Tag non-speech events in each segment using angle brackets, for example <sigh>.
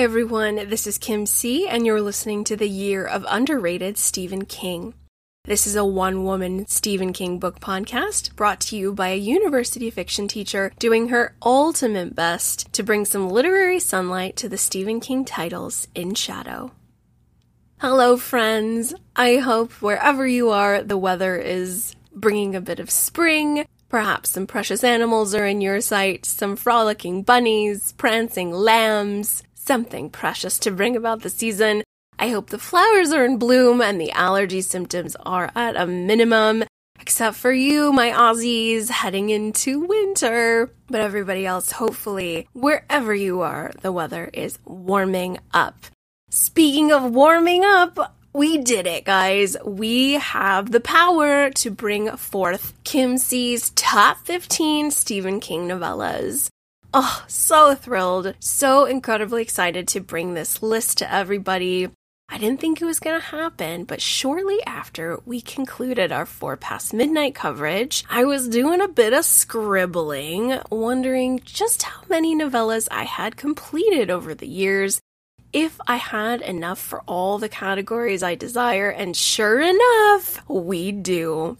Everyone, this is Kim C, and you're listening to the Year of Underrated Stephen King. This is a one woman Stephen King book podcast brought to you by a university fiction teacher doing her ultimate best to bring some literary sunlight to the Stephen King titles in shadow. Hello, friends. I hope wherever you are, the weather is bringing a bit of spring. Perhaps some precious animals are in your sight, some frolicking bunnies, prancing lambs, something precious to bring about the season. I hope the flowers are in bloom and the allergy symptoms are at a minimum, except for you, my Aussies, heading into winter. But everybody else, hopefully, wherever you are, the weather is warming up. Speaking of warming up, we did it, guys. We have the power to bring forth Kim C's top 15 Stephen King novellas. Oh, so thrilled, so incredibly excited to bring this list to everybody. I didn't think it was going to happen, but shortly after we concluded our four past midnight coverage, I was doing a bit of scribbling, wondering just how many novellas I had completed over the years if I had enough for all the categories I desire, and sure enough, we do.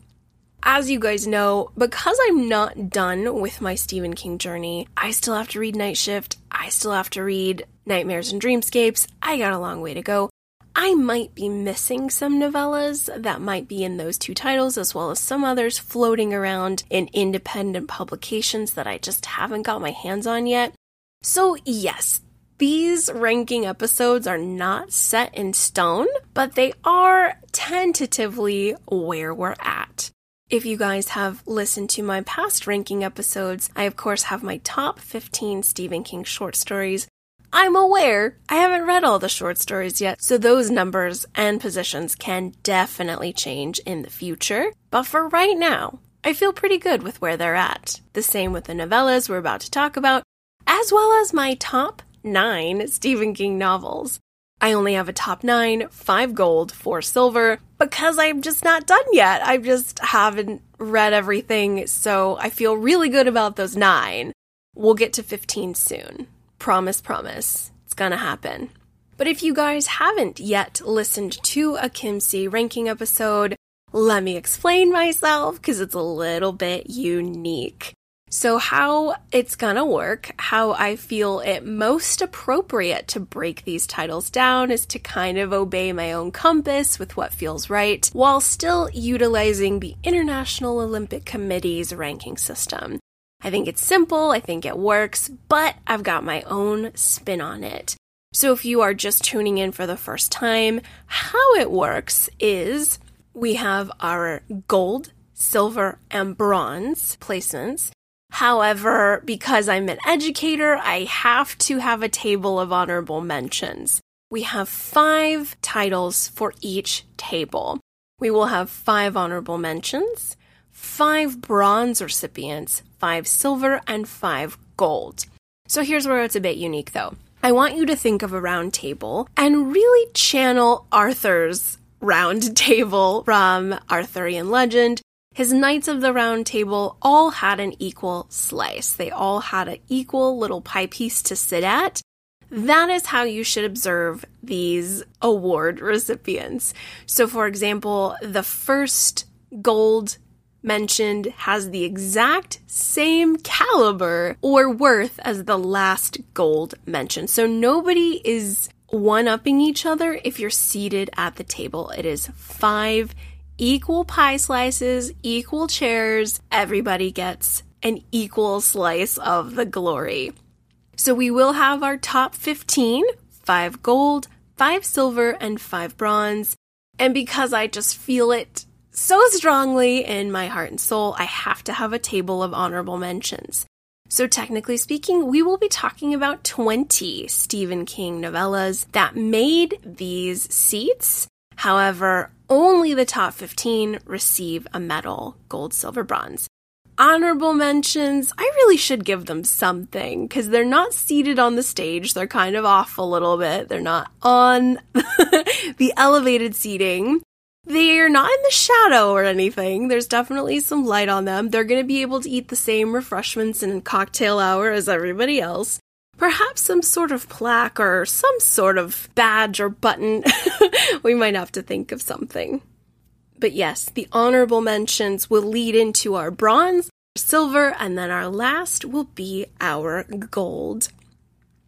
As you guys know, because I'm not done with my Stephen King journey, I still have to read Night Shift, I still have to read Nightmares and Dreamscapes, I got a long way to go. I might be missing some novellas that might be in those two titles, as well as some others floating around in independent publications that I just haven't got my hands on yet. So, yes, these ranking episodes are not set in stone, but they are tentatively where we're at. If you guys have listened to my past ranking episodes, I of course have my top 15 Stephen King short stories. I'm aware I haven't read all the short stories yet, so those numbers and positions can definitely change in the future. But for right now, I feel pretty good with where they're at. The same with the novellas we're about to talk about, as well as my top nine Stephen King novels. I only have a top nine, five gold, four silver, because I'm just not done yet. I just haven't read everything, so I feel really good about those nine. We'll get to 15 soon. Promise, promise. It's gonna happen. But if you guys haven't yet listened to a Kim C ranking episode, let me explain myself because it's a little bit unique. So, how it's gonna work, how I feel it most appropriate to break these titles down is to kind of obey my own compass with what feels right, while still utilizing the International Olympic Committee's ranking system. I think it's simple, I think it works, but I've got my own spin on it. So, if you are just tuning in for the first time, how it works is we have our gold, silver, and bronze placements. However, because I'm an educator, I have to have a table of honorable mentions. We have five titles for each table. We will have five honorable mentions, five bronze recipients, five silver, and five gold. So here's where it's a bit unique though. I want you to think of a round table and really channel Arthur's round <laughs> table from Arthurian legend his Knights of the Round Table all had an equal slice. They all had an equal little pie piece to sit at. That is how you should observe these award <laughs> recipients. So, for example, the first gold mentioned has the exact same caliber or worth as the last gold mentioned. So, nobody is one upping each other if you're seated at the table. It is five equal pie slices, equal chairs, everybody gets an equal slice of the glory. So we will have our top 15 five gold, five silver, and five bronze. And because I just feel it so strongly in my heart and soul, I have to have a table of honorable mentions. So, technically speaking, we will be talking about 20 Stephen King novellas that made these seats. However, only the top 15 receive a medal gold, silver, bronze. Honorable mentions, I really should give them something because they're not seated on the stage. They're kind of off a little bit. They're not on <laughs> the elevated seating. They're not in the shadow or anything. There's definitely some light on them. They're going to be able to eat the same refreshments and cocktail hour as everybody else perhaps some sort of plaque or some sort of badge or button. <laughs> we might have to think of something. But yes, the honorable mentions will lead into our bronze, silver, and then our last will be our gold.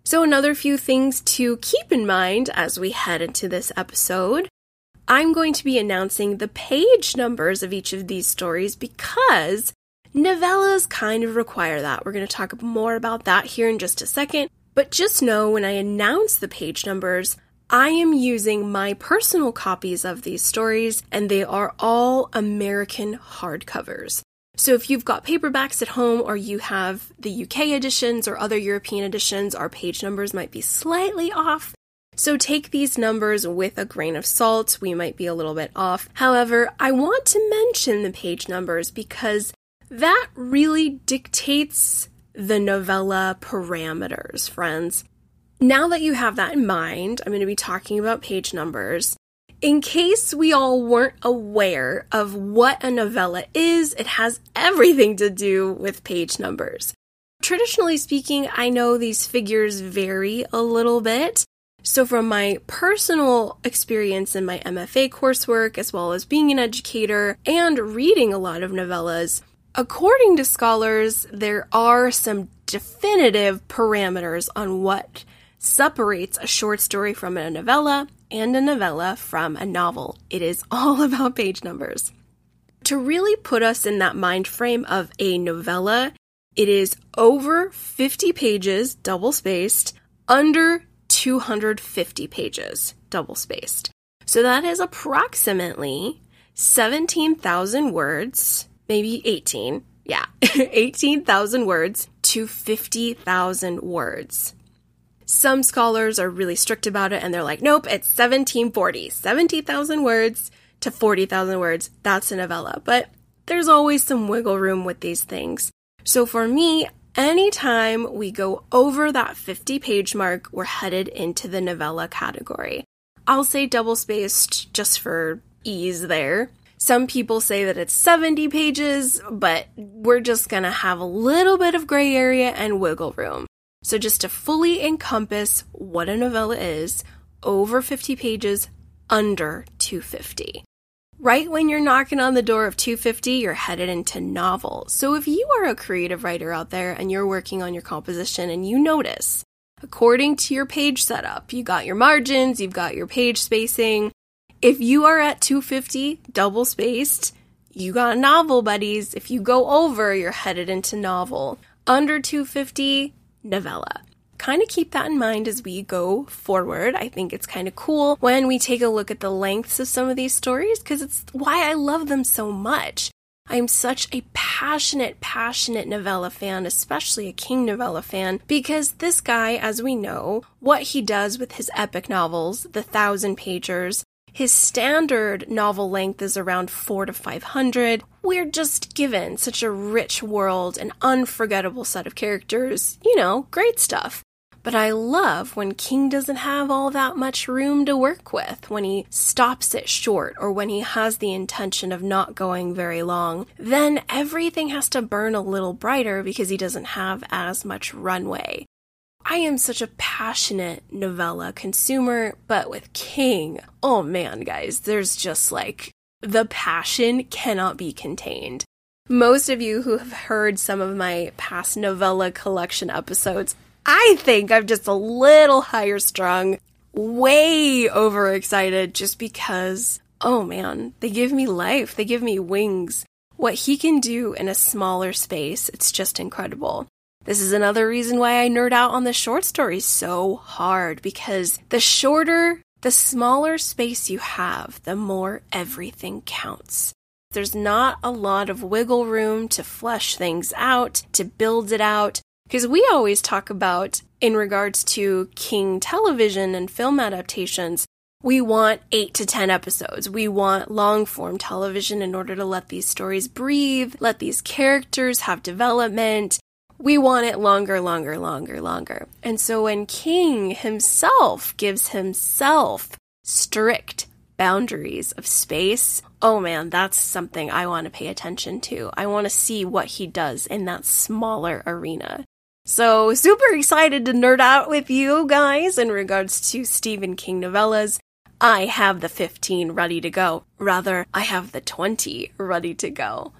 So, another few things to keep in mind as we head into this episode. I'm going to be announcing the page numbers of each of these stories because novellas kind of require that. We're going to talk more about that here in just a second. But just know when I announce the page numbers, I am using my personal copies of these stories, and they are all American hardcovers. So if you've got paperbacks at home or you have the UK editions or other European editions, our page numbers might be slightly off. So take these numbers with a grain of salt. We might be a little bit off. However, I want to mention the page numbers because that really dictates the novella parameters, friends. Now that you have that in mind, I'm going to be talking about page numbers. In case we all weren't aware of what a novella is, it has everything to do with page numbers. Traditionally speaking, I know these figures vary a little bit. So, from my personal experience in my MFA coursework, as well as being an educator and reading a lot of novellas, according to scholars, there are some definitive parameters on what separates a short story from a novella and a novella from a novel. It is all <laughs> about page numbers. To really put us in that mind frame of a novella, it is over 50 pages, double spaced, under 250 pages, double spaced. So that is approximately 17,000 words, maybe 18. Yeah, <laughs> 18,000 words to 50,000 words. Some scholars are really strict about it and they're like, nope, it's 1740, 70,000 words to 40,000 words. That's a novella. But there's always some wiggle room with these things. So for me, anytime we go over that 50 page mark, we're headed into the novella category. I'll say double spaced just for ease there. Some people say that it's 70 pages, but we're just gonna have a little bit of gray area and wiggle room. So, just to fully encompass what a novella is, over 50 pages, under 250. Right when you're knocking on the door of 250, you're headed into novel. So, if you are a creative writer out there and you're working on your composition and you notice, according to your page setup, you got your margins, you've got your page spacing. If you are at 250, double spaced, you got novel, buddies. If you go over, you're headed into novel. Under 250, novella. Kind of keep that in mind as we go forward. I think it's kind of cool when we take a look at the lengths of some of these stories because it's why I love them so much. I'm such a passionate, passionate novella fan, especially a King novella fan, because this guy, as we know, what he does with his epic novels, the thousand pagers, his standard novel length is around 4 to 500. We're just given such a rich world, an unforgettable set of characters, you know, great stuff. But I love when King doesn't have all that much room to work with, when he stops it short, or when he has the intention of not going very long. Then everything has to burn a little brighter because he doesn't have as much runway. I am such a passionate novella consumer, but with King, oh man, guys, there's just like the passion cannot be contained. Most of you who have heard some of my past novella collection episodes, I think I'm just a little higher strung, way overexcited just because, oh man, they give me life, they give me wings. What he can do in a smaller space, it's just incredible. This is another reason why I nerd out on the short stories so hard because the shorter, the smaller space you have, the more everything counts. There's not a lot of wiggle room to flesh things out, to build it out, because we always talk about, in regards to King television and film adaptations, we want eight to 10 episodes. We want long form television in order to let these stories breathe, let these characters have development, we want it longer, longer, longer, longer. And so when King himself gives himself strict boundaries of space, oh man, that's something I want to pay attention to. I want to see what he does in that smaller arena. So, super excited to nerd out with you guys in regards to Stephen King novellas. I have the 15 ready to go. Rather, I have the 20 ready to go.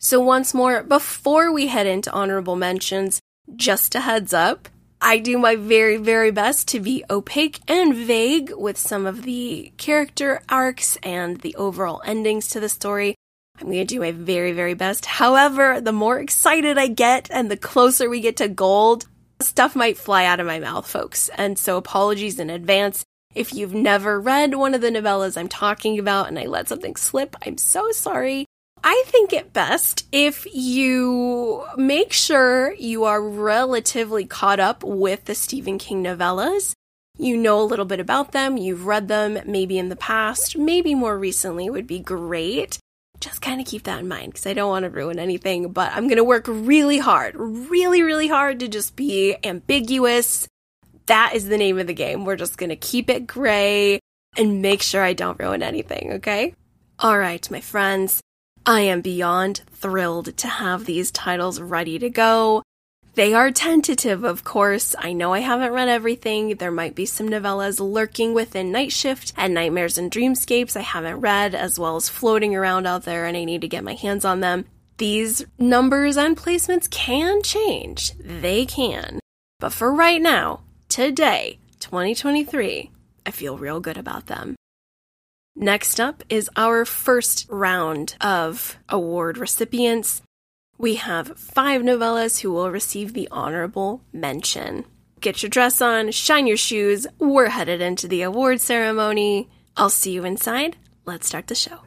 So, once more, before we head into honorable mentions, just a heads up I do my very, very best to be opaque and vague with some of the character arcs and the overall endings to the story. I'm going to do my very, very best. However, the more excited I get and the closer we get to gold, stuff might fly out of my mouth, folks. And so apologies in advance. If you've never read one of the novellas I'm talking about and I let something slip, I'm so sorry. I think it best if you make sure you are relatively caught up with the Stephen King novellas. You know a little bit about them, you've read them maybe in the past, maybe more recently would be great. Just kind of keep that in mind because I don't want to ruin anything, but I'm going to work really hard, really, really hard to just be ambiguous. That is the name of the game. We're just going to keep it gray and make sure I don't ruin anything, okay? All right, my friends. I am beyond thrilled to have these titles ready to go. They are tentative, of course. I know I haven't read everything. There might be some novellas lurking within Night Shift and Nightmares and Dreamscapes I haven't read, as well as floating around out there, and I need to get my hands on them. These numbers and placements can change. They can. But for right now, today, 2023, I feel real good about them. Next up is our first round of award recipients. We have five novellas who will receive the honorable mention. Get your dress on, shine your shoes. We're headed into the award ceremony. I'll see you inside. Let's start the show.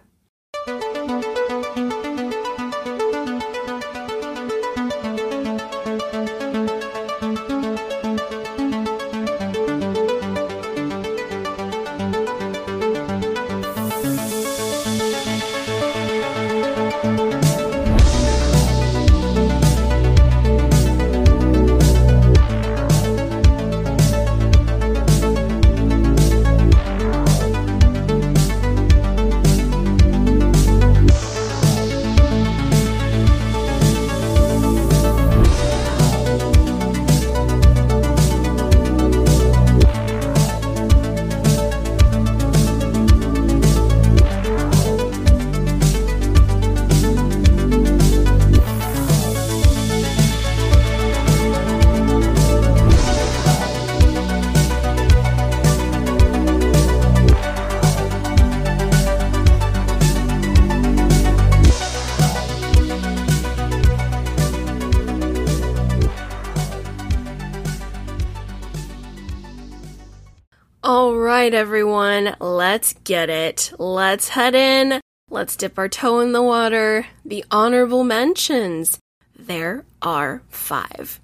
Right, everyone, let's get it. Let's head in. Let's dip our toe in the water. The honorable mentions. There are five.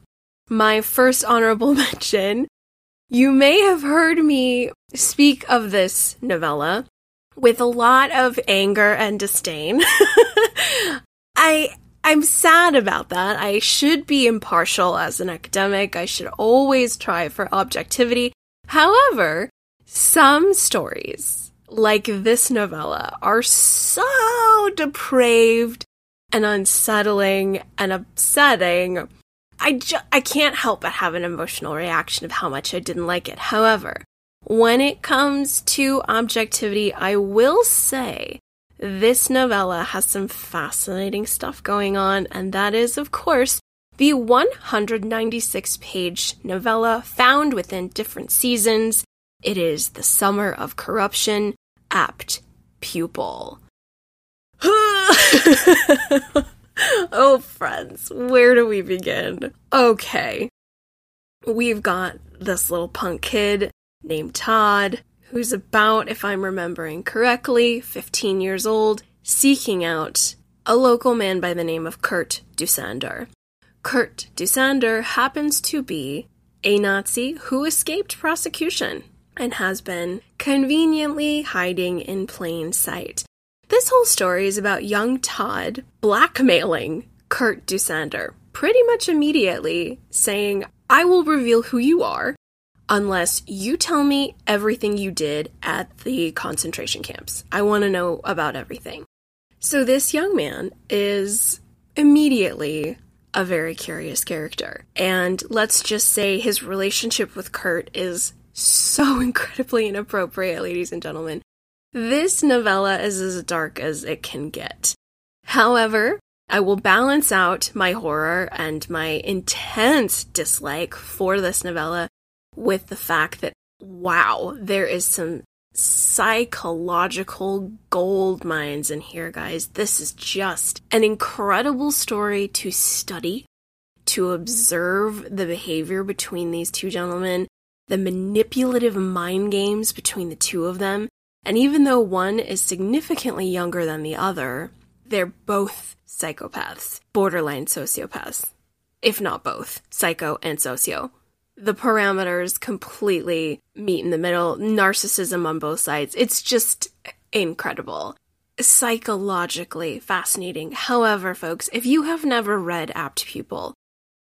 My first honorable <laughs> mention. You may have heard me speak of this novella with a lot of anger and disdain. <laughs> I I'm sad about that. I should be impartial as an academic. I should always try for objectivity. However, some stories, like this novella, are so depraved and unsettling and upsetting. I, ju- I can't help but have an emotional reaction of how much I didn't like it. However, when it comes to objectivity, I will say this novella has some fascinating stuff going on, and that is, of course, the 196 page novella found within different seasons it is the summer of corruption, apt pupil. <laughs> oh, friends, where do we begin? Okay. We've got this little punk kid named Todd, who's about, if I'm remembering correctly, 15 years old, seeking out a local man by the name of Kurt Dusander. Kurt Dusander happens to be a Nazi who escaped prosecution and has been conveniently hiding in plain sight. This whole story is about young Todd blackmailing Kurt Dusander pretty much immediately, saying, I will reveal who you are unless you tell me everything you did at the concentration camps. I want to know about everything. So this young man is immediately a very curious character. And let's just say his relationship with Kurt is so <laughs> incredibly inappropriate, ladies and gentlemen. This novella is as dark as it can get. However, I will balance out my horror and my intense dislike for this novella with the fact that, wow, there is some psychological gold mines in here, guys. This is just an incredible story to study, to observe the behavior between these two gentlemen, the manipulative mind games between the two of them. And even though one is significantly younger than the other, they're both psychopaths, borderline sociopaths, if not both, psycho and socio the parameters completely meet in the middle, narcissism on both sides. It's just incredible. Psychologically fascinating. However, folks, if you have never read Apt Pupil,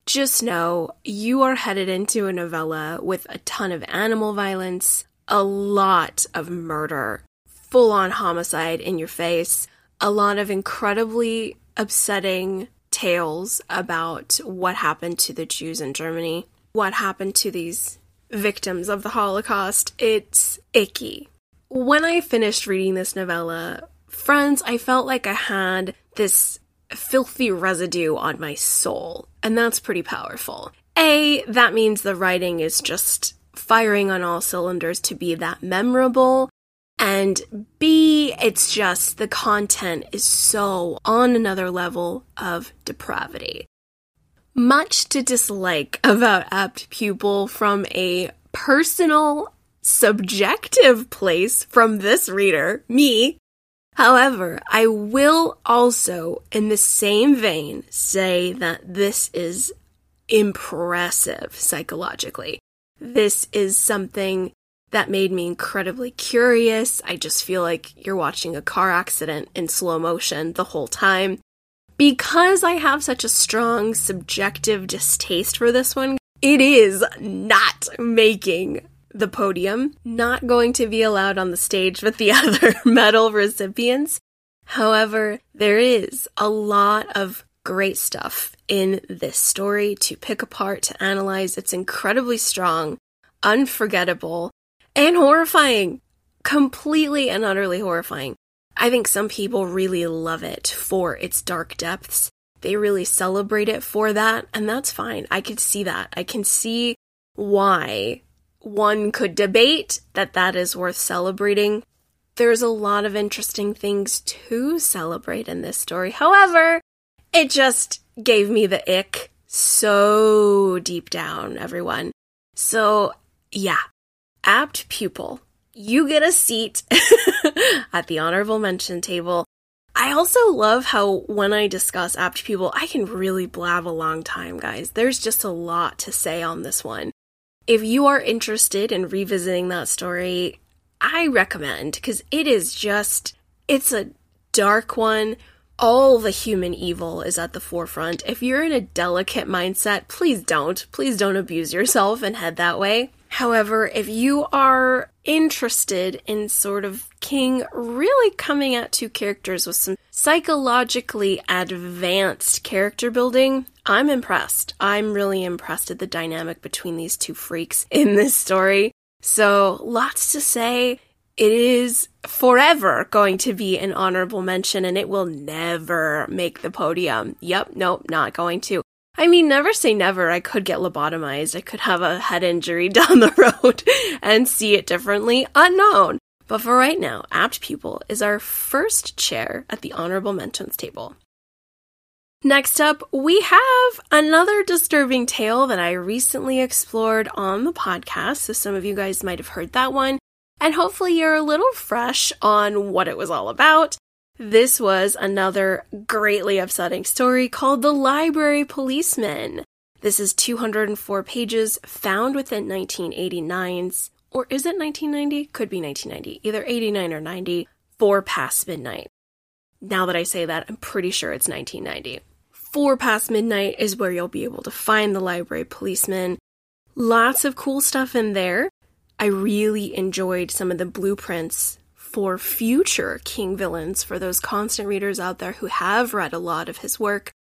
just know you are headed into a novella with a ton of animal violence, a lot of murder, full on homicide in your face, a lot of incredibly upsetting tales about what happened to the Jews in Germany what happened to these victims of the Holocaust. It's icky. When I finished reading this novella, friends, I felt like I had this filthy residue on my soul, and that's pretty powerful. A, that means the writing is just firing on all cylinders to be that memorable. And B, it's just the content is so on another level of depravity much to dislike about Apt Pupil from a personal, subjective place from this reader, me. However, I will also, in the same vein, say that this is impressive psychologically. This is something that made me incredibly curious. I just feel like you're watching a car accident in slow motion the whole time because I have such a strong subjective distaste for this one, it is not making the podium, not going to be allowed on the stage with the <laughs> other medal recipients. However, there is a lot of great stuff in this story to pick apart, to analyze. It's incredibly strong, unforgettable, and horrifying. Completely and utterly horrifying. I think some people really love it for its dark depths. They really celebrate it for that, and that's fine. I could see that. I can see why one could debate that that is worth celebrating. There's a lot of interesting things to celebrate in this story. However, it just gave me the ick so deep down, everyone. So, yeah, apt pupil you get a seat <laughs> at the honorable mention table. I also love how when I discuss apt pupil, I can really blab a long time, guys. There's just a lot to say on this one. If you are interested in revisiting that story, I recommend because it is just, it's a dark one. All the human evil is at the forefront. If you're in a delicate mindset, please don't. Please don't abuse yourself and head that way. However, if you are interested in sort of King really coming at two characters with some psychologically advanced character building, I'm impressed. I'm really impressed at the dynamic between these two freaks in this story. So, lots to say. It is forever going to be an honorable mention and it will never make the podium. Yep, nope, not going to. I mean, never say never. I could get lobotomized. I could have a head injury <laughs> down the road and see it differently. Unknown. But for right now, Apt Pupil is our first chair at the honorable mentions table. Next up, we have another disturbing tale that I recently explored on the podcast. So some of you guys might have heard that one. And hopefully you're a little fresh on what it was all about. This was another greatly upsetting story called The Library Policeman. This is 204 pages found within 1989's, or is it 1990? Could be 1990, either 89 or 90, four past midnight. Now that I say that, I'm pretty sure it's 1990. Four past midnight is where you'll be able to find the library policeman. Lots of cool stuff in there. I really enjoyed some of the blueprints for future King villains for those constant readers out there who have read a lot of his work.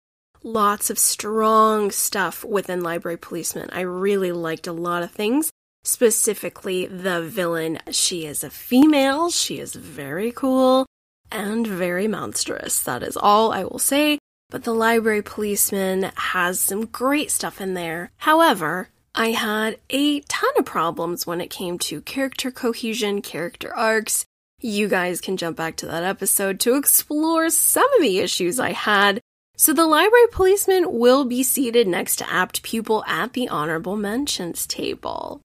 lots of strong stuff within Library Policeman. I really liked a lot of things, specifically the villain. She is a female, she is very cool and very monstrous. That is all I will say. But the Library Policeman has some great stuff in there. However, I had a ton of problems when it came to character cohesion, character arcs. You guys can jump back to that episode to explore some of the issues I had. So the library policeman will be seated next to apt pupil at the honorable mentions table.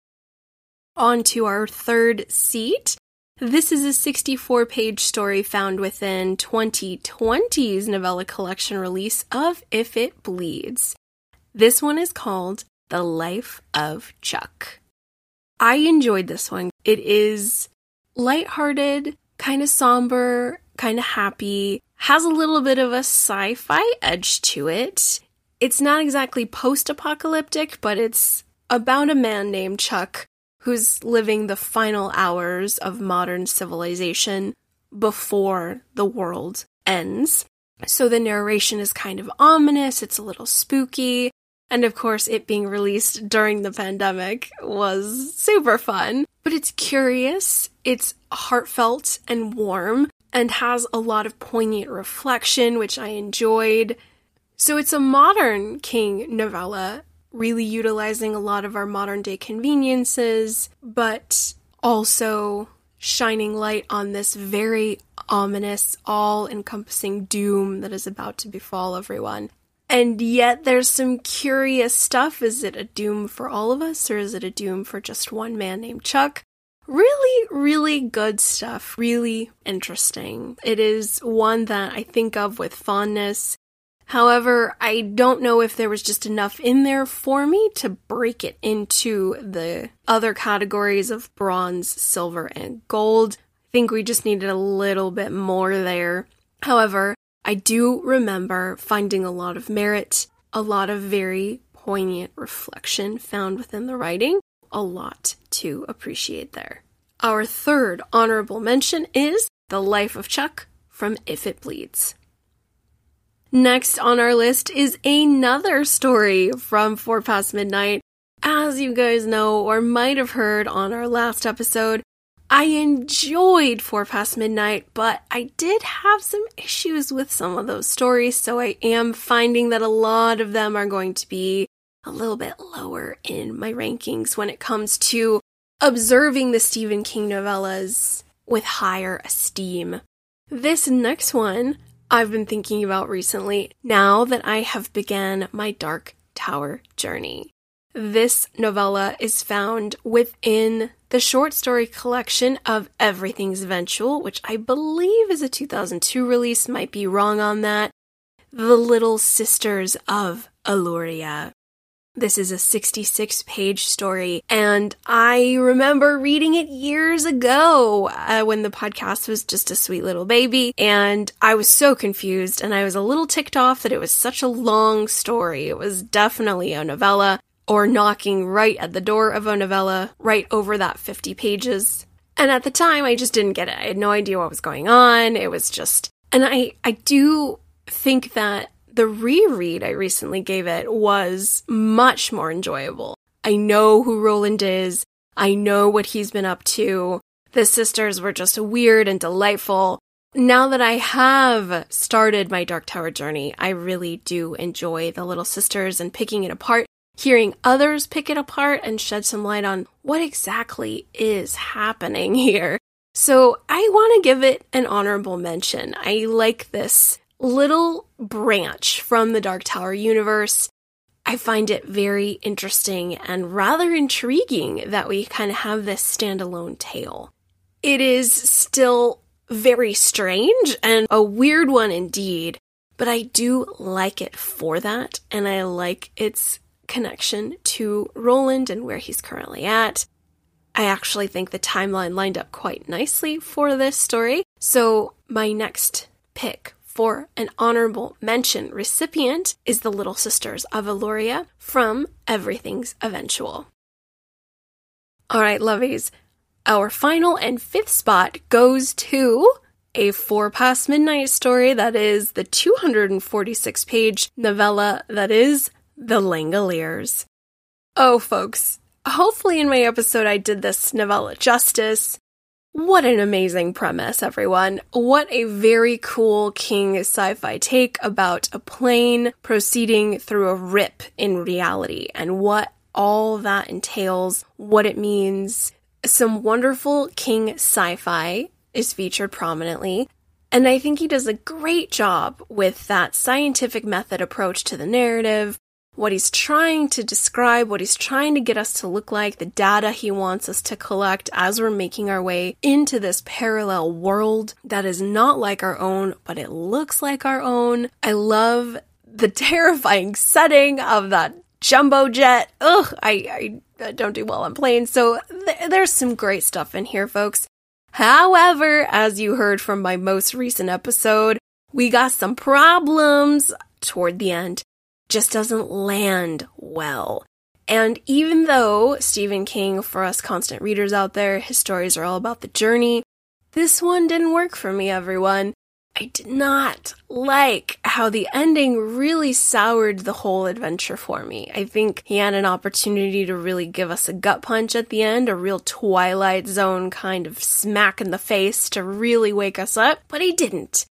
On to our third seat. This is a 64 page story found within 2020's novella collection release of If It Bleeds. This one is called the Life of Chuck. I enjoyed this one. It is lighthearted, kind of somber, kind of happy, has a little bit of a sci fi edge to it. It's not exactly post apocalyptic, but it's about a man named Chuck who's living the final hours of modern civilization before the world ends. So the narration is kind of ominous, it's a little spooky, and of course, it being released during the pandemic was super fun. But it's curious, it's heartfelt and warm, and has a lot of poignant reflection, which I enjoyed. So it's a modern King novella, really utilizing a lot of our modern day conveniences, but also shining light on this very ominous, all encompassing doom that is about to befall everyone. And yet there's some curious stuff. Is it a doom for all of us, or is it a doom for just one man named Chuck? Really, really good stuff. Really interesting. It is one that I think of with fondness. However, I don't know if there was just enough in there for me to break it into the other categories of bronze, silver, and gold. I think we just needed a little bit more there. However, I do remember finding a lot of merit, a lot of very poignant reflection found within the writing, a lot to appreciate there. Our third honorable mention is The Life of Chuck from If It Bleeds. Next on our list is another story from Four Past Midnight. As you guys know or might have heard on our last episode, I enjoyed Four Past Midnight, but I did have some issues with some of those stories, so I am finding that a lot of them are going to be a little bit lower in my rankings when it comes to observing the Stephen King novellas with higher esteem. This next one I've been thinking about recently now that I have begun my Dark Tower journey. This novella is found within the short story collection of Everything's Eventual, which I believe is a 2002 release, might be wrong on that. The Little Sisters of Eluria. This is a 66 page story, and I remember reading it years ago uh, when the podcast was just a sweet little baby, and I was so confused and I was a little ticked off that it was such a long story. It was definitely a novella, or knocking right at the door of a novella, right over that 50 pages. And at the time, I just didn't get it. I had no idea what was going on. It was just, and I, I do think that the reread I recently gave it was much more enjoyable. I know who Roland is. I know what he's been up to. The sisters were just weird and delightful. Now that I have started my Dark Tower journey, I really do enjoy the little sisters and picking it apart hearing others pick it apart and shed some light on what exactly is happening <laughs> here. So I want to give it an honorable mention. I like this little branch from the Dark Tower universe. I find it very interesting and rather intriguing that we kind of have this standalone tale. It is still very strange and a weird one indeed, but I do like it for that, and I like its connection to Roland and where he's currently at. I actually think the timeline lined up quite nicely for this story. So, my next pick for an honorable mention recipient is the Little Sisters of Eluria from Everything's Eventual. All right, lovies, our final and fifth spot goes to a four past midnight story that is the 246 page novella that is The Langoliers. Oh, folks, hopefully in my episode I did this novella justice. What an amazing premise, everyone. What a very cool King sci fi take about a plane proceeding through a rip in reality and what all that entails, what it means. Some wonderful King sci fi is featured prominently. And I think he does a great job with that scientific method approach to the narrative, what he's trying to describe, what he's trying to get us to look like, the data he wants us to collect as we're making our way into this parallel world that is not like our own, but it looks like our own. I love the <laughs> terrifying setting of that jumbo jet. Ugh, I, I don't do well on planes. So th- there's some great stuff in here, folks. However, as you heard from my most recent episode, we got some problems toward the end just doesn't land well. And even though Stephen King, for us constant readers out there, his stories are all about the journey, this one didn't work for me, everyone. I did not like how the ending really soured the whole adventure for me. I think he had an opportunity to really give us a gut punch at the end, a real Twilight Zone kind of smack in the face to really wake us up, but he didn't.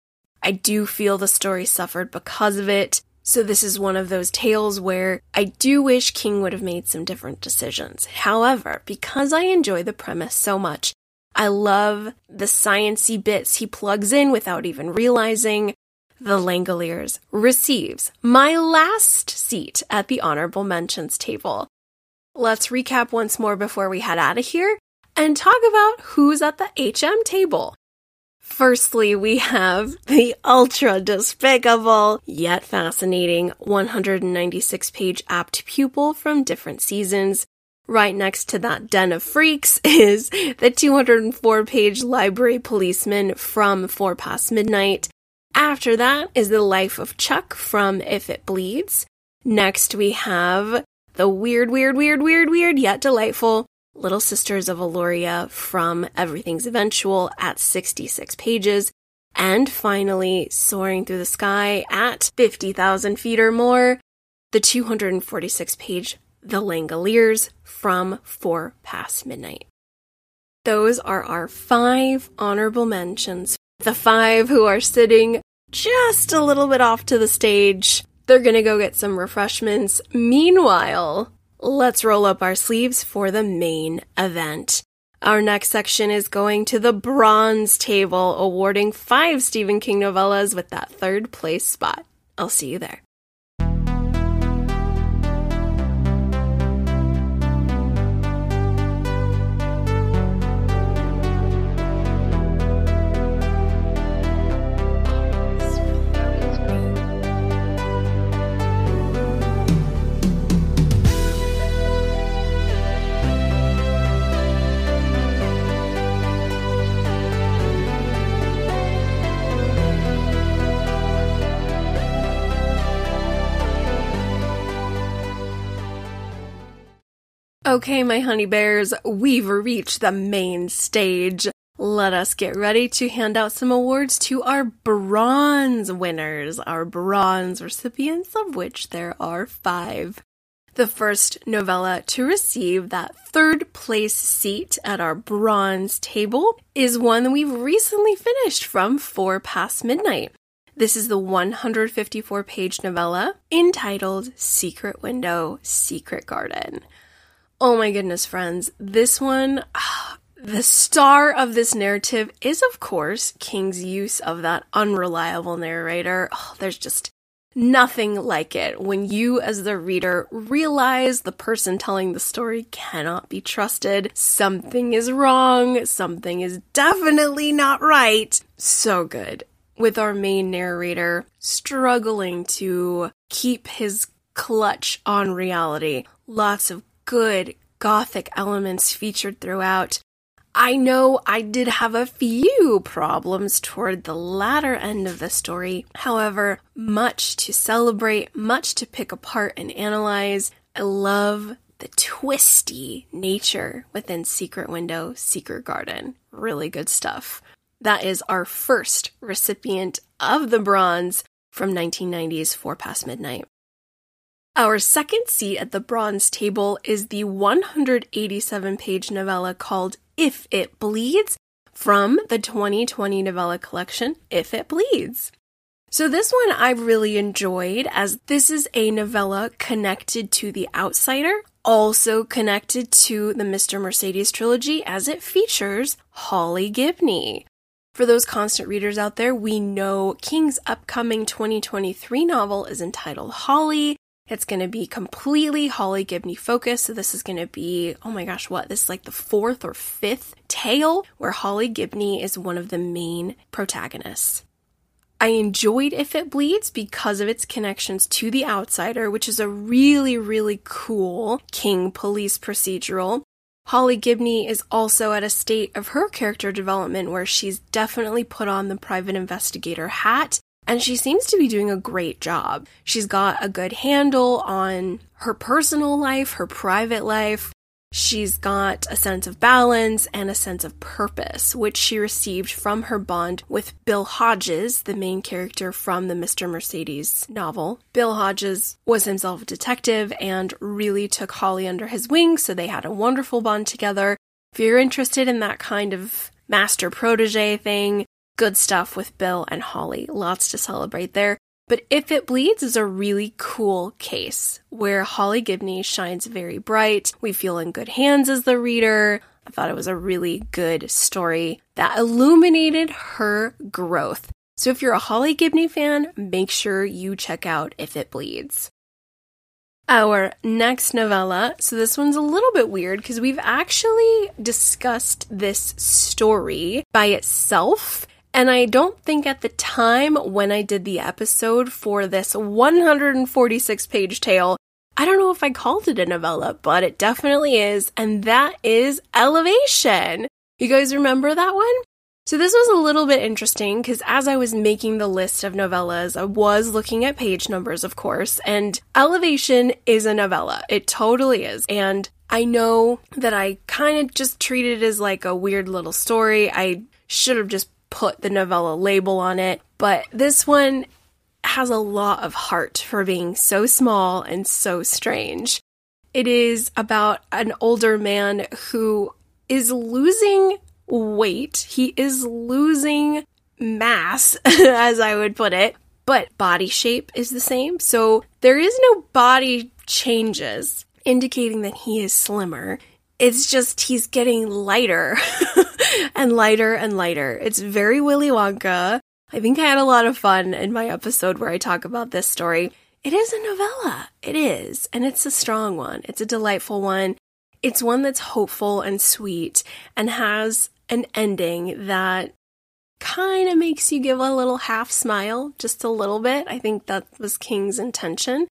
I do feel the story suffered because of it. So this is one of those tales where I do wish King would have made some different decisions. However, because I enjoy the premise so much, I love the sciency bits he plugs in without even realizing. The Langoliers receives my last seat at the honorable mentions table. Let's recap once more before we head out of here and talk about who's at the HM table. Firstly, we have the ultra despicable yet fascinating 196 page apt pupil from different seasons. Right next to that den of freaks is the 204 page library policeman from Four Past Midnight. After that is the life of Chuck from If It Bleeds. Next, we have the weird, weird, weird, weird, weird, yet delightful Little Sisters of Eluria from Everything's Eventual at 66 pages. And finally, Soaring Through the Sky at 50,000 feet or more, the 246 page The Langoliers from Four Past Midnight. Those are our five honorable mentions. The five who are sitting just a little bit off to the stage. They're gonna go get some refreshments. Meanwhile, let's roll up our sleeves for the main event. Our next section is going to the bronze table, awarding five Stephen King novellas with that third place spot. I'll see you there. Okay, my honey bears, we've reached the main stage. Let us get ready to hand out some awards to our bronze winners, our bronze recipients, of which there are five. The first novella to receive that third place seat at our bronze table is one we've recently finished from Four Past Midnight. This is the 154 page novella entitled Secret Window, Secret Garden. Oh my goodness, friends. This one, <sighs> the star of this narrative is, of course, King's use of that unreliable narrator. Oh, there's just nothing like it when you, as the reader, realize the person telling the story cannot be trusted. Something is wrong. Something is definitely not right. So good. With our main narrator struggling to keep his clutch on reality. Lots of good gothic elements featured throughout. I know I did have a few problems toward the latter end of the story. However, much to celebrate, much to pick apart and analyze. I love the twisty nature within Secret Window, Secret Garden. Really good stuff. That is our first recipient of the bronze from 1990's Four Past Midnight. Our second seat at the bronze table is the 187 page novella called If It Bleeds from the 2020 novella collection, If It Bleeds. So, this one I really enjoyed as this is a novella connected to The Outsider, also connected to the Mr. Mercedes trilogy as it features Holly Gibney. For those constant readers out there, we know King's upcoming 2023 novel is entitled Holly. It's going to be completely Holly Gibney focused. So this is going to be, oh my gosh, what? This is like the fourth or fifth tale where Holly Gibney is one of the main protagonists. I enjoyed If It Bleeds because of its connections to The Outsider, which is a really, really cool King police procedural. Holly Gibney is also at a state of her character development where she's definitely put on the private investigator hat and she seems to be doing a great job. She's got a good handle on her personal life, her private life. She's got a sense of balance and a sense of purpose, which she received from her bond with Bill Hodges, the main character from the Mr. Mercedes novel. Bill Hodges was himself a detective and really took Holly under his wing, so they had a wonderful bond together. If you're interested in that kind of master protege thing, good stuff with Bill and Holly. Lots to celebrate there. But If It Bleeds is a really cool case where Holly Gibney shines very bright. We feel in good hands as the reader. I thought it was a really good story that illuminated her growth. So if you're a Holly Gibney fan, make sure you check out If It Bleeds. Our next novella, so this one's a little bit weird because we've actually discussed this story by itself and I don't think at the time when I did the episode for this 146 page tale, I don't know if I called it a novella, but it definitely is. And that is Elevation. You guys remember that one? So this was a little bit interesting because as I was making the list of novellas, I was looking at page numbers, of course, and Elevation is a novella. It totally is. And I know that I kind of just treated it as like a weird little story. I should have just put the novella label on it, but this one has a lot of heart for being so small and so strange. It is about an older man who is losing weight. He is losing mass, <laughs> as I would put it, but body shape is the same. So there is no body changes indicating that he is slimmer. It's just he's getting lighter <laughs> and lighter and lighter. It's very Willy Wonka. I think I had a lot of fun in my episode where I talk about this story. It is a novella. It is. And it's a strong one. It's a delightful one. It's one that's hopeful and sweet and has an ending that kind of makes you give a little half smile, just a little bit. I think that was King's intention.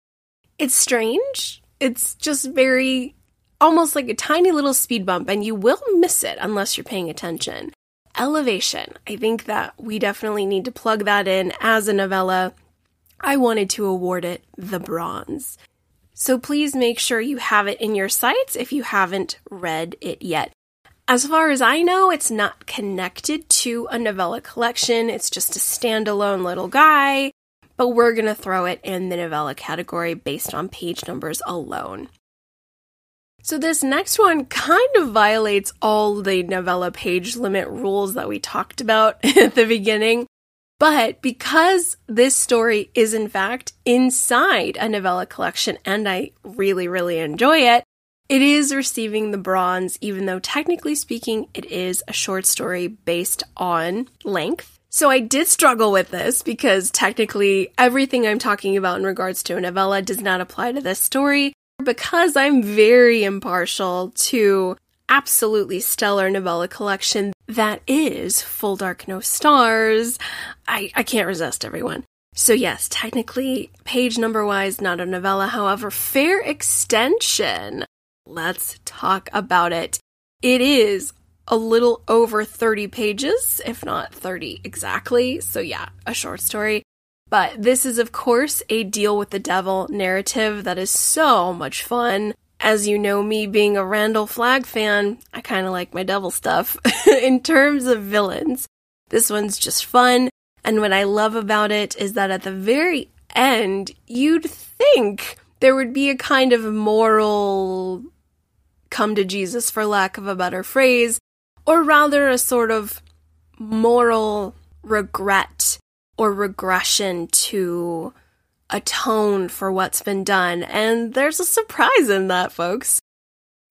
It's strange. It's just very almost like a tiny little speed bump, and you will miss it unless you're paying attention. Elevation. I think that we definitely need to plug that in as a novella. I wanted to award it the bronze. So please make sure you have it in your sights if you haven't read it yet. As far as I know, it's not connected to a novella collection, it's just a standalone little guy, but we're going to throw it in the novella category based on page numbers alone. So, this next one kind of violates all the novella page limit rules that we talked about <laughs> at the beginning. But because this story is in fact inside a novella collection and I really, really enjoy it, it is receiving the bronze, even though technically speaking, it is a short story based on length. So I did struggle with this because technically everything I'm talking about in regards to a novella does not apply to this story because I'm very impartial to absolutely stellar novella collection that is Full Dark No Stars, I, I can't resist everyone. So, yes, technically, page number wise, not a novella. However, fair extension. Let's talk about it. It is a little over 30 pages, if not 30 exactly. So, yeah, a short story. But this is, of course, a deal with the devil narrative that is so much fun. As you know, me being a Randall Flagg fan, I kind of like my devil stuff. <laughs> In terms of villains, This one's just fun. And what I love about it is that at the very end, you'd think there would be a kind of moral come to Jesus, for lack of a better phrase, or rather a sort of moral regret or regression to atone for what's been done. And there's a surprise in that, folks.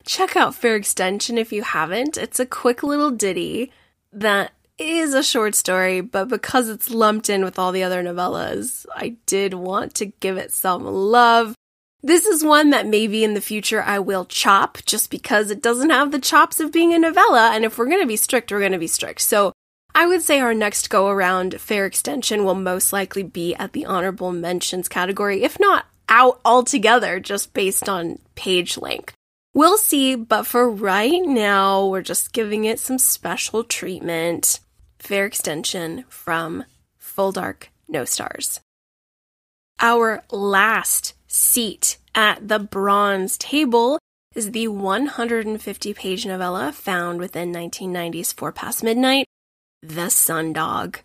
Check out Fair Extension if you haven't. It's a quick little ditty that is a short story, but because it's lumped in with all the other novellas, I did want to give it some love. This is one that maybe in the future I will chop just because it doesn't have the chops of being a novella. And if we're going to be strict, we're going to be strict. So I would say our next go around fair extension will most likely be at the honorable mentions category, if not out altogether, just based on page length. We'll see, but for right now, we're just giving it some special treatment. Fair extension from Full Dark No Stars. Our last seat at the bronze table is the 150 page novella found within 1990's Four Past Midnight, The Sundog.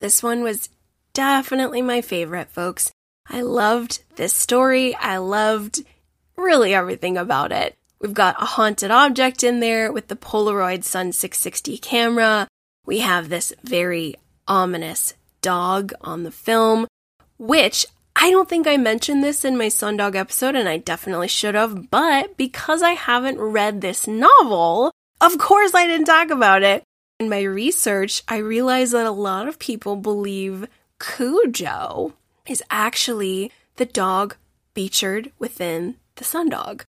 This one was definitely my favorite, folks. I loved this story. I loved really everything about it. We've got a haunted object in there with the Polaroid Sun 660 camera. We have this very ominous dog on the film, which I don't think I mentioned this in my Sundog episode, and I definitely should have, but because I haven't read this novel, of course I didn't talk about it. In my research, I realized that a lot of people believe Cujo is actually the dog featured within the Sundog.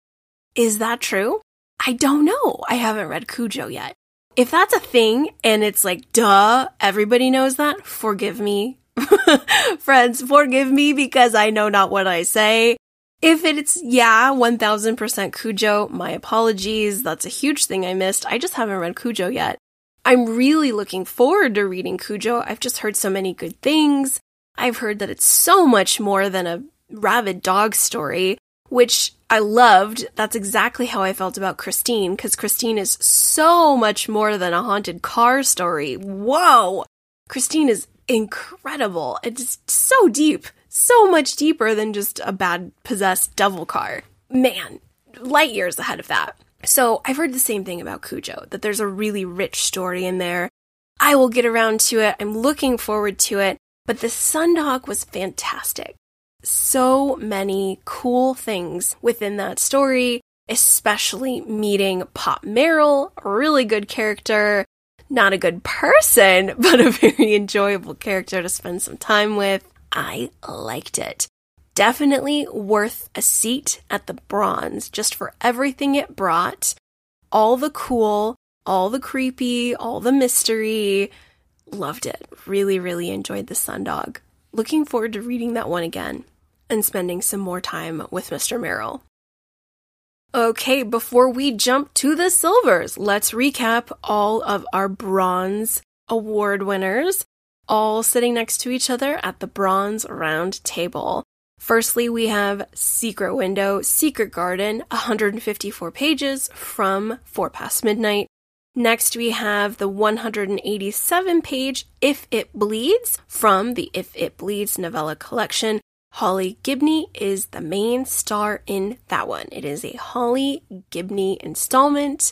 Is that true? I don't know. I haven't read Cujo yet. If that's a thing and it's like, duh, everybody knows that, forgive me. <laughs> Friends, forgive me because I know not what I say. If it's, yeah, 1000% Cujo, my apologies. That's a huge thing I missed. I just haven't read Cujo yet. I'm really looking forward to reading Cujo. I've just heard so many good things. I've heard that it's so much more than a rabid dog story which I loved. That's exactly how I felt about Christine, because Christine is so much more than a haunted car story. Whoa! Christine is incredible. It's so deep, so much deeper than just a bad possessed devil car. Man, light years ahead of that. So I've heard the same thing about Cujo, that there's a really rich story in there. I will get around to it. I'm looking forward to it. But the Sundog was fantastic so many cool things within that story, especially meeting Pop Merrill, a really good character, not a good person, <laughs> but a very enjoyable character to spend some time with. I liked it. Definitely worth a seat at the bronze just for everything it brought. All the cool, all the creepy, all the mystery. Loved it. Really, really enjoyed the Sundog. Looking forward to reading that one again and spending some more time with Mr. Merrill. Okay, before we jump to the silvers, let's recap all of our bronze award winners, all sitting next to each other at the bronze round table. Firstly, we have Secret Window, Secret Garden, 154 pages from Four Past Midnight. Next, we have the 187 page If It Bleeds from the If It Bleeds novella collection, Holly Gibney is the main star in that one. It is a Holly Gibney installment.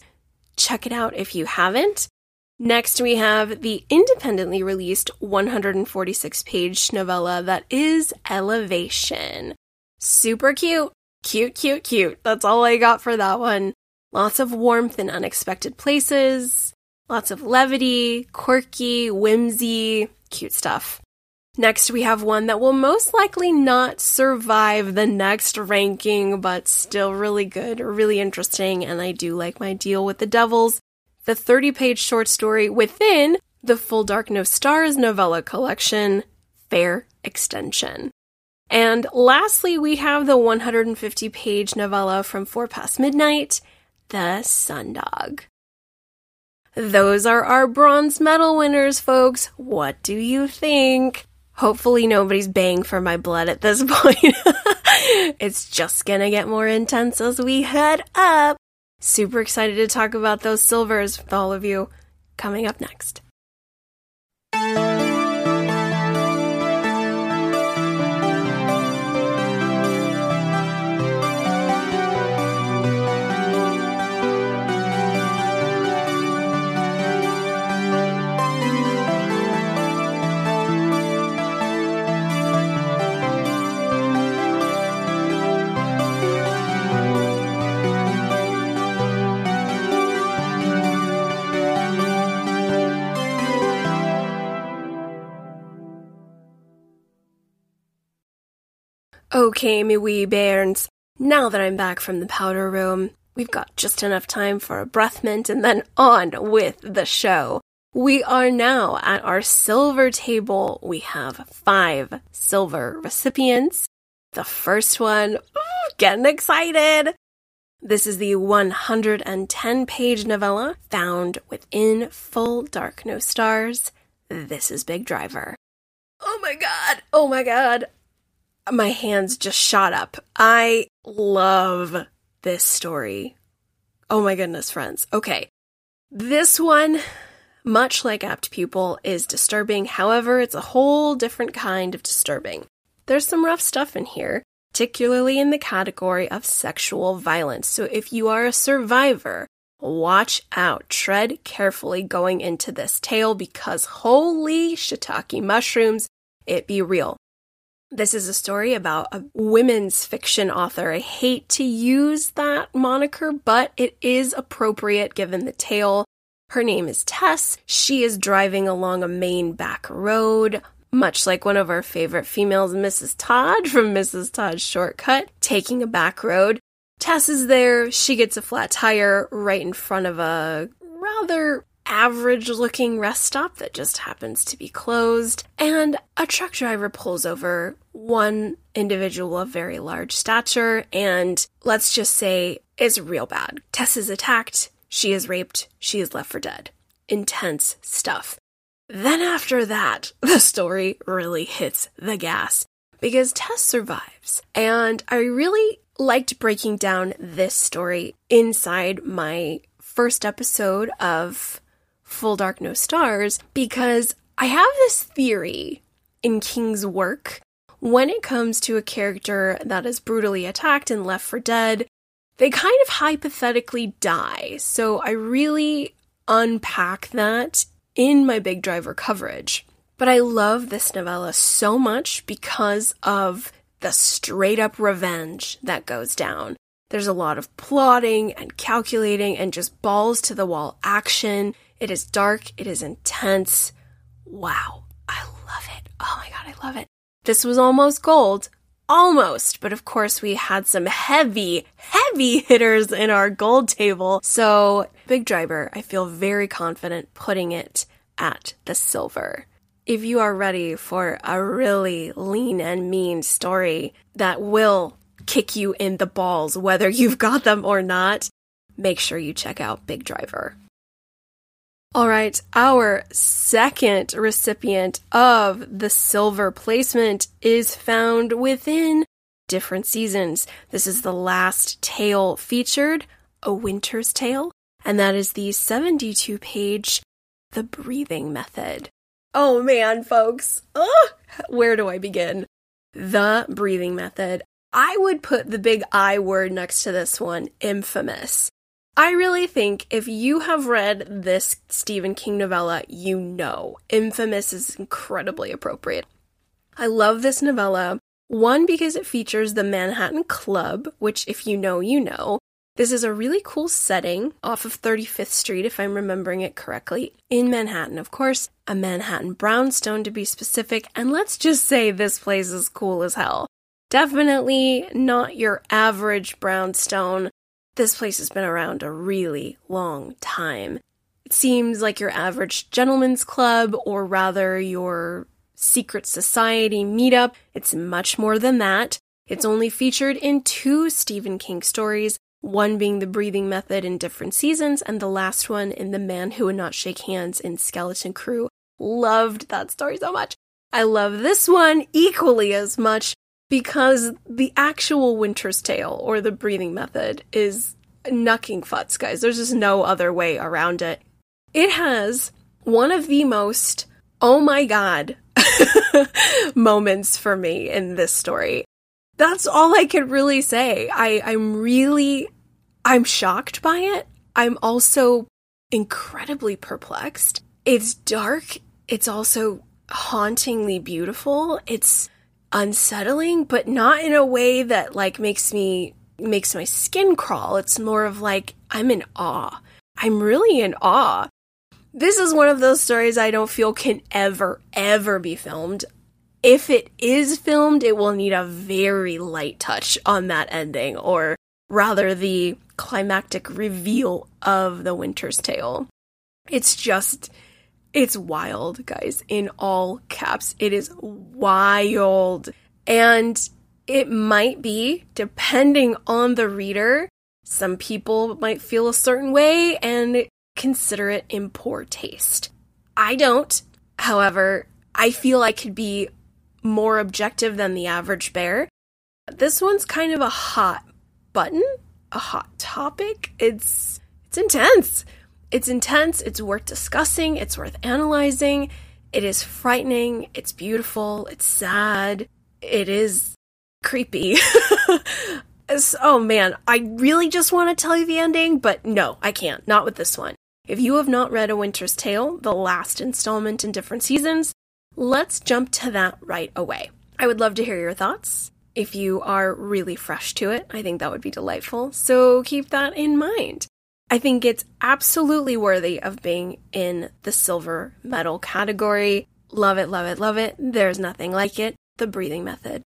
Check it out if you haven't. Next, we have the independently released 146 page novella that is Elevation. Super cute. Cute, cute, cute. That's all I got for that one. Lots of warmth in unexpected places, lots of levity, quirky, whimsy, cute stuff. Next, we have one that will most likely not survive the next ranking, but still really good, really interesting, and I do like my deal with the Devils. The 30 page short story within the Full Dark No Stars novella collection, Fair Extension. And lastly, we have the 150 page novella from Four Past Midnight, The Sundog. Those are our bronze medal winners, folks. What do you think? Hopefully, nobody's baying for my blood at this <laughs> point. it's just gonna get more intense as we head up. Super excited to talk about those silvers with all of you coming up next. Okay, me wee bairns. Now that I'm back from the powder room, we've got just enough time for a breath mint and then on with the show. We are now at our silver table. We have five silver recipients. The first one, ooh, getting excited. This is the 110 page novella found within Full Dark No Stars. This is Big Driver. Oh my god! Oh my god! My hands just shot up. I love this story. Oh my goodness, friends. Okay. This one, much like Apt Pupil, is disturbing. However, it's a whole different kind of disturbing. There's some rough stuff in here, particularly in the category of sexual violence. So if you are a survivor, watch out. Tread carefully going into this tale because holy shiitake mushrooms, it be real. This is a story about a women's fiction author. I hate to use that moniker, but it is appropriate given the tale. Her name is Tess. She is driving along a main back road, much like one of our favorite females, Mrs. Todd <laughs> from Mrs. Todd's Shortcut, taking a back road. Tess is there. She gets a flat tire right in front of a rather average looking rest stop that just happens to be closed, and a truck driver pulls over one individual of very large stature, and let's just say is real bad. Tess is attacked, she is raped, she is left for dead. Intense stuff. Then after that, <laughs> the story really hits the gas because Tess survives. And I really liked breaking down this story inside my first episode of Full Dark No Stars because I have this theory in King's work when it comes to a character that is brutally attacked and left for dead. They kind of hypothetically die. So I really unpack that in my Big Driver coverage. But I love this novella so much because of the straight up revenge that goes down. There's a lot of plotting and calculating and just balls to the wall action. It is dark, it is intense. Wow, I love it. Oh my god, I love it. This was almost gold. Almost, but of course, we had some heavy, heavy <laughs> hitters in our gold table. So, Big Driver, I feel very confident putting it at the silver. If you are ready for a really lean and mean story that will kick you in the balls, whether <laughs> you've got them or not, make sure you check out Big Driver. All right, our second recipient of the silver placement is found within different seasons. This is the last tale featured, A Winter's Tale, and that is the 72 page The Breathing Method. Oh man, folks, Ugh! where do I begin? The Breathing Method. I would put the big I word next to this one, infamous. I really think if you have read this Stephen King novella, you know Infamous is incredibly appropriate. I love this novella. One, because it features the Manhattan Club, which, if you know, you know. This is a really cool setting off of 35th Street, if I'm remembering it correctly, in Manhattan, of course, a Manhattan brownstone to be specific, and let's just say this place is cool as hell. Definitely not your average brownstone, this place has been around a really long time. It seems like your average gentleman's club, or rather your secret society meetup. It's much more than that. It's only featured in two Stephen King stories, one being The Breathing Method in different seasons, and the last one in The Man Who Would Not Shake Hands in Skeleton Crew. Loved that story so much. I love this one equally as much because the actual Winter's Tale or the breathing method is knucking futz, guys. There's just no other way around it. It has one of the most, oh my god, <laughs> moments for me in this story. That's all I can really say. I, I'm really, I'm shocked by it. I'm also incredibly perplexed. It's dark. It's also hauntingly beautiful. It's unsettling, but not in a way that like makes me makes my skin crawl. It's more of like I'm in awe. I'm really in awe. This is one of those stories I don't feel can ever ever be filmed. If it is filmed, it will need a very light touch on that ending, or rather, the climactic reveal of the Winter's Tale. It's just, it's wild, guys, in all caps. It is wild. And it might be, depending on the reader, some people might feel a certain way and consider it in poor taste. I don't. However, I feel I could be more objective than the average bear. This one's kind of a hot button, a hot topic. It's it's intense. It's intense, it's worth discussing, it's worth analyzing. It is frightening, it's beautiful, it's sad, it is creepy. <laughs> oh man, I really just want to tell you the ending, but no, I can't. Not with this one. If you have not read A Winter's Tale, the last installment in different seasons, let's jump to that right away. I would love to hear your thoughts. If you are really fresh to it, I think that would be delightful. So keep that in mind. I think it's absolutely worthy of being in the silver medal category. Love it, love it, love it. There's nothing like it. The breathing method.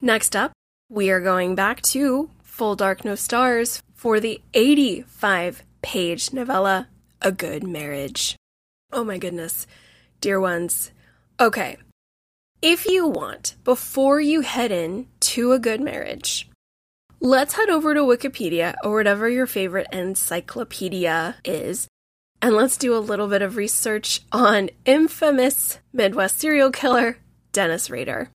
Next up, we are going back to Full Dark No Stars for the 85 page novella, A Good Marriage. Oh my goodness, dear ones. Okay, if you want, before you head in to a good marriage, let's head over to Wikipedia or whatever your favorite encyclopedia is, and let's do a little bit of research on infamous Midwest serial killer Dennis Rader.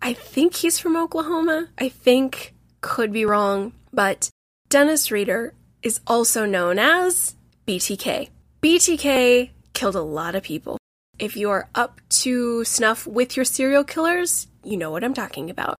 I think he's from Oklahoma. I think, could be wrong, but Dennis Rader is also known as BTK. BTK killed a lot of people. If you are up to snuff with your serial killers, you know what I'm talking about.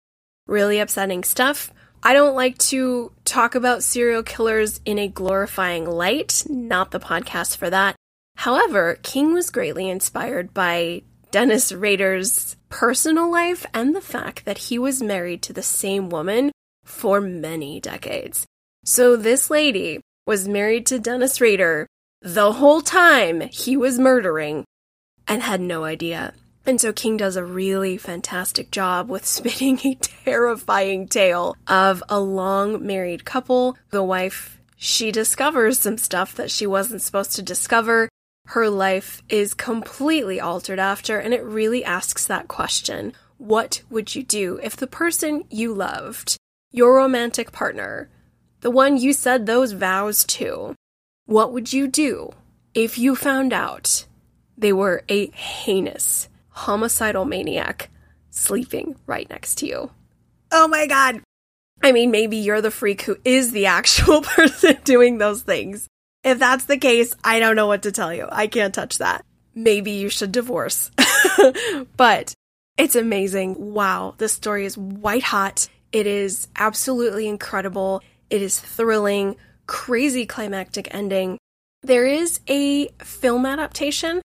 Really upsetting stuff. I don't like to talk about serial killers in a glorifying light, not the podcast for that. However, King was greatly inspired by Dennis Rader's personal life and the fact that he was married to the same woman for many decades. So this lady was married to Dennis Rader the whole time he was murdering and had no idea. And so King does a really fantastic job with <laughs> spinning a terrifying tale of a long married couple. The wife, she discovers some stuff that she wasn't supposed to discover her life is completely altered after, and it really asks that question What would you do if the person you loved, your romantic partner, the one you said those vows to, what would you do if you found out they were a heinous, homicidal maniac sleeping right next to you? Oh my god! I mean, maybe you're the freak who is the <laughs> actual person doing those things. If that's the case, I don't know what to tell you. I can't touch that. Maybe you should divorce. <laughs> but it's amazing. Wow, this story is white hot. It is absolutely incredible. It is thrilling, crazy climactic ending. There is a film adaptation.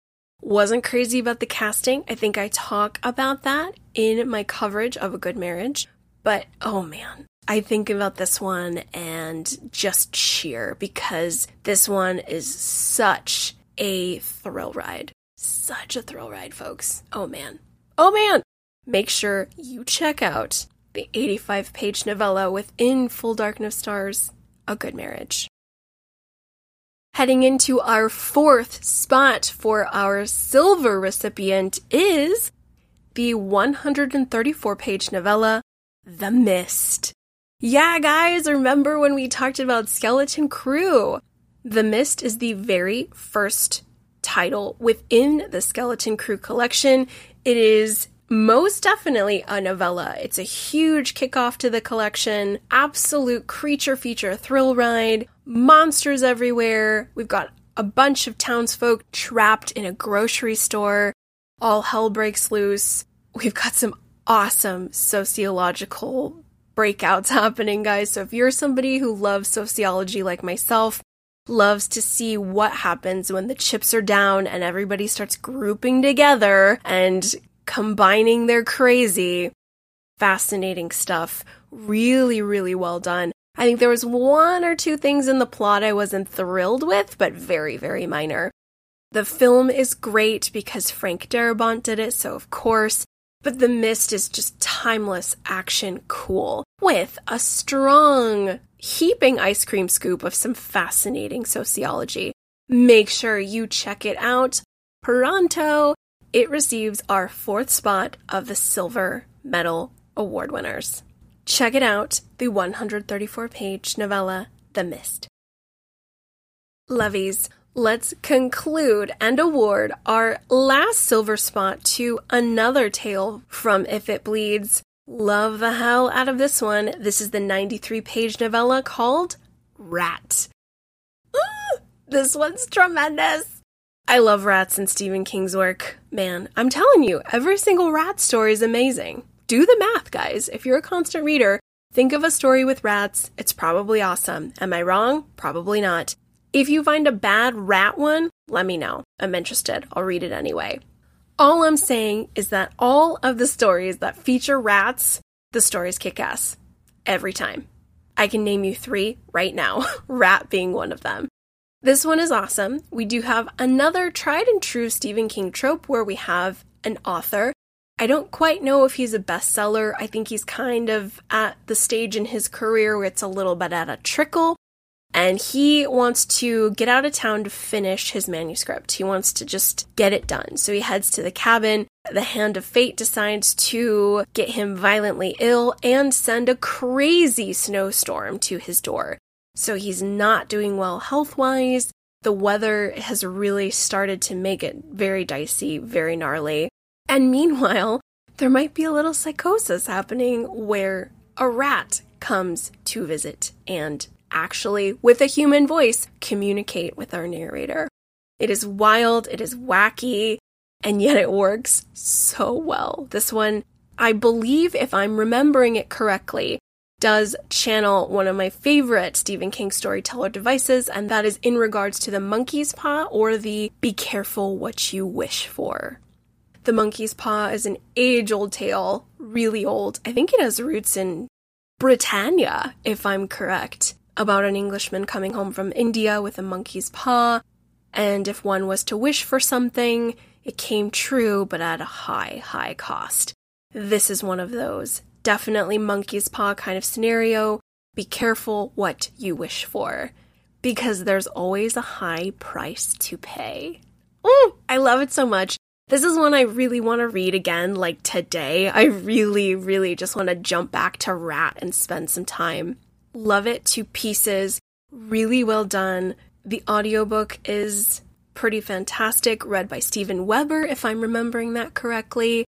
Wasn't crazy about the casting. I think I talk about that in my coverage of A Good Marriage. But oh man, I think about this one and just cheer because this one is such a thrill ride. Such a thrill ride, folks. Oh man. Oh man! Make sure you check out the 85 page novella within Full Dark No Stars A Good Marriage. Heading into our fourth spot for our silver recipient is the 134 page novella The Mist yeah, guys, remember when we talked about Skeleton Crew? The Mist is the very first title within the Skeleton Crew collection. It is most definitely a novella. It's a huge kickoff to the collection, absolute creature feature thrill ride, monsters everywhere. We've got a bunch of townsfolk trapped in a grocery store. All hell breaks loose. We've got some awesome sociological breakouts <laughs> happening, guys. So if you're somebody who loves sociology like myself, loves to see what happens when the chips are down and everybody starts grouping together and combining their crazy, fascinating stuff. Really, really well done. I think there was one or two things in the plot I wasn't thrilled with, but very, very minor. The film is great because Frank Darabont did it, so of course. But The Mist is just timeless action cool with a strong, heaping ice cream scoop of some fascinating sociology. Make sure you check it out pronto. It receives our fourth spot of the Silver Medal Award winners. Check it out the 134 page novella, The Mist. Levies, let's conclude and award our last silver spot to another tale from If It Bleeds. Love the hell out of this one. This is the 93 page novella called Rat. Ooh, this one's tremendous. I love rats in Stephen King's work. Man, I'm telling you, every single rat story is amazing. Do the math, guys. If you're a constant reader, think of a story with rats. It's probably awesome. Am I wrong? Probably not. If you find a bad rat one, let me know. I'm interested. I'll read it anyway. All I'm saying is that all of the stories that feature rats, the stories kick ass. Every time. I can name you three right now, <laughs> rat being one of them. This one is awesome. We do have another tried and true Stephen King trope where we have an author. I don't quite know if he's a bestseller. I think he's kind of at the stage in his career where it's a little bit at a trickle and he wants to get out of town to finish his manuscript. He wants to just get it done. So he heads to the cabin. The hand of fate decides to get him violently ill and send a crazy snowstorm to his door. So he's not doing well health wise. The weather has really started to make it very dicey, very gnarly. And meanwhile, there might be a little psychosis happening where a rat comes to visit and actually, with a human voice, communicate with our narrator. It is wild, it is wacky, and yet it works so well. This one, I believe, if I'm remembering it correctly, does channel one of my favorite Stephen King storyteller devices, and that is in regards to the monkey's paw or the be careful what you wish for. The monkey's paw is an age old tale, really old. I think it has roots in Britannia, if I'm correct about an Englishman coming home from India with a monkey's paw, and if one was to wish for something, it came true, but at a high, high cost. This is one of those. Definitely monkey's paw kind of scenario. Be careful what you wish for, because there's always a high price to pay. Ooh, I love it so much. This is one I really want to read again, like today. I really, really just want to jump back to Rat and spend some time love it to pieces. Really well done. The audiobook is pretty fantastic, read by Steven Weber, if I'm remembering that correctly.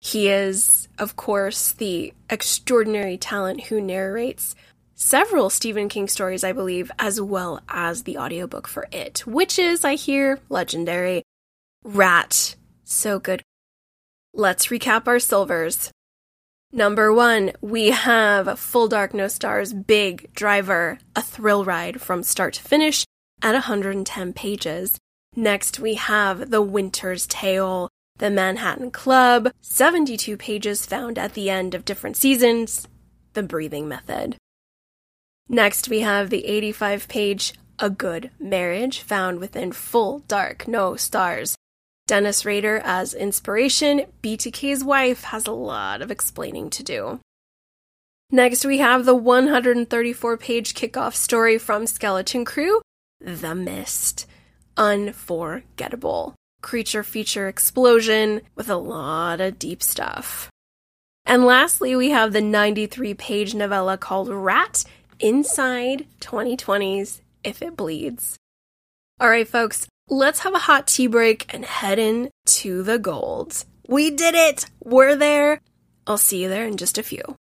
He is, of course, the extraordinary talent who narrates several Stephen King stories, I believe, as well as the audiobook for it, which is, I hear, legendary. Rat. So good. Let's recap our silvers. Number one, we have Full Dark No Stars Big Driver, a thrill ride from start to finish at 110 pages. Next, we have The Winter's Tale, The Manhattan Club, 72 pages found at the end of different seasons, The Breathing Method. Next, we have the 85 page A Good Marriage, found within Full Dark No Stars, Dennis Rader as inspiration, BTK's wife has a lot of explaining to do. Next, we have the 134 page kickoff story from Skeleton Crew The Mist. Unforgettable. Creature feature explosion with a lot of deep stuff. And lastly, we have the 93 page novella called Rat Inside 2020's If It Bleeds. All right, folks, let's have a hot tea break and head in to the gold. We did it! We're there! I'll see you there in just a few.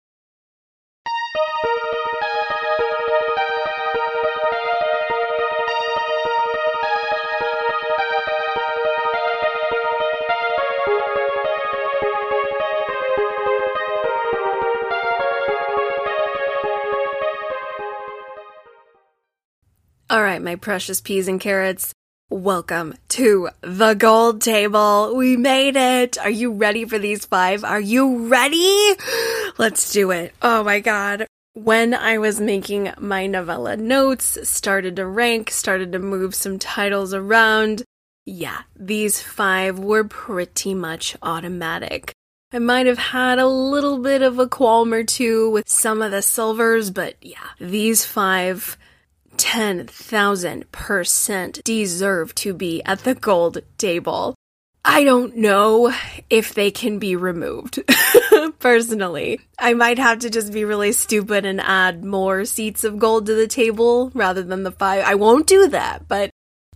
All right, my precious peas and carrots. Welcome to the gold table. We made it. Are you ready for these five? Are you ready? Let's do it. Oh my God. When I was making my novella notes, started to rank, started to move some titles around, Yeah, these five were pretty much automatic. I might have had a little bit of a qualm or two with some of the silvers, but yeah, these five 10,000% deserve to be at the gold table. I don't know if they can be removed. <laughs> Personally, I might have to just be really stupid and add more seats of gold to the table rather than the five. I won't do that, but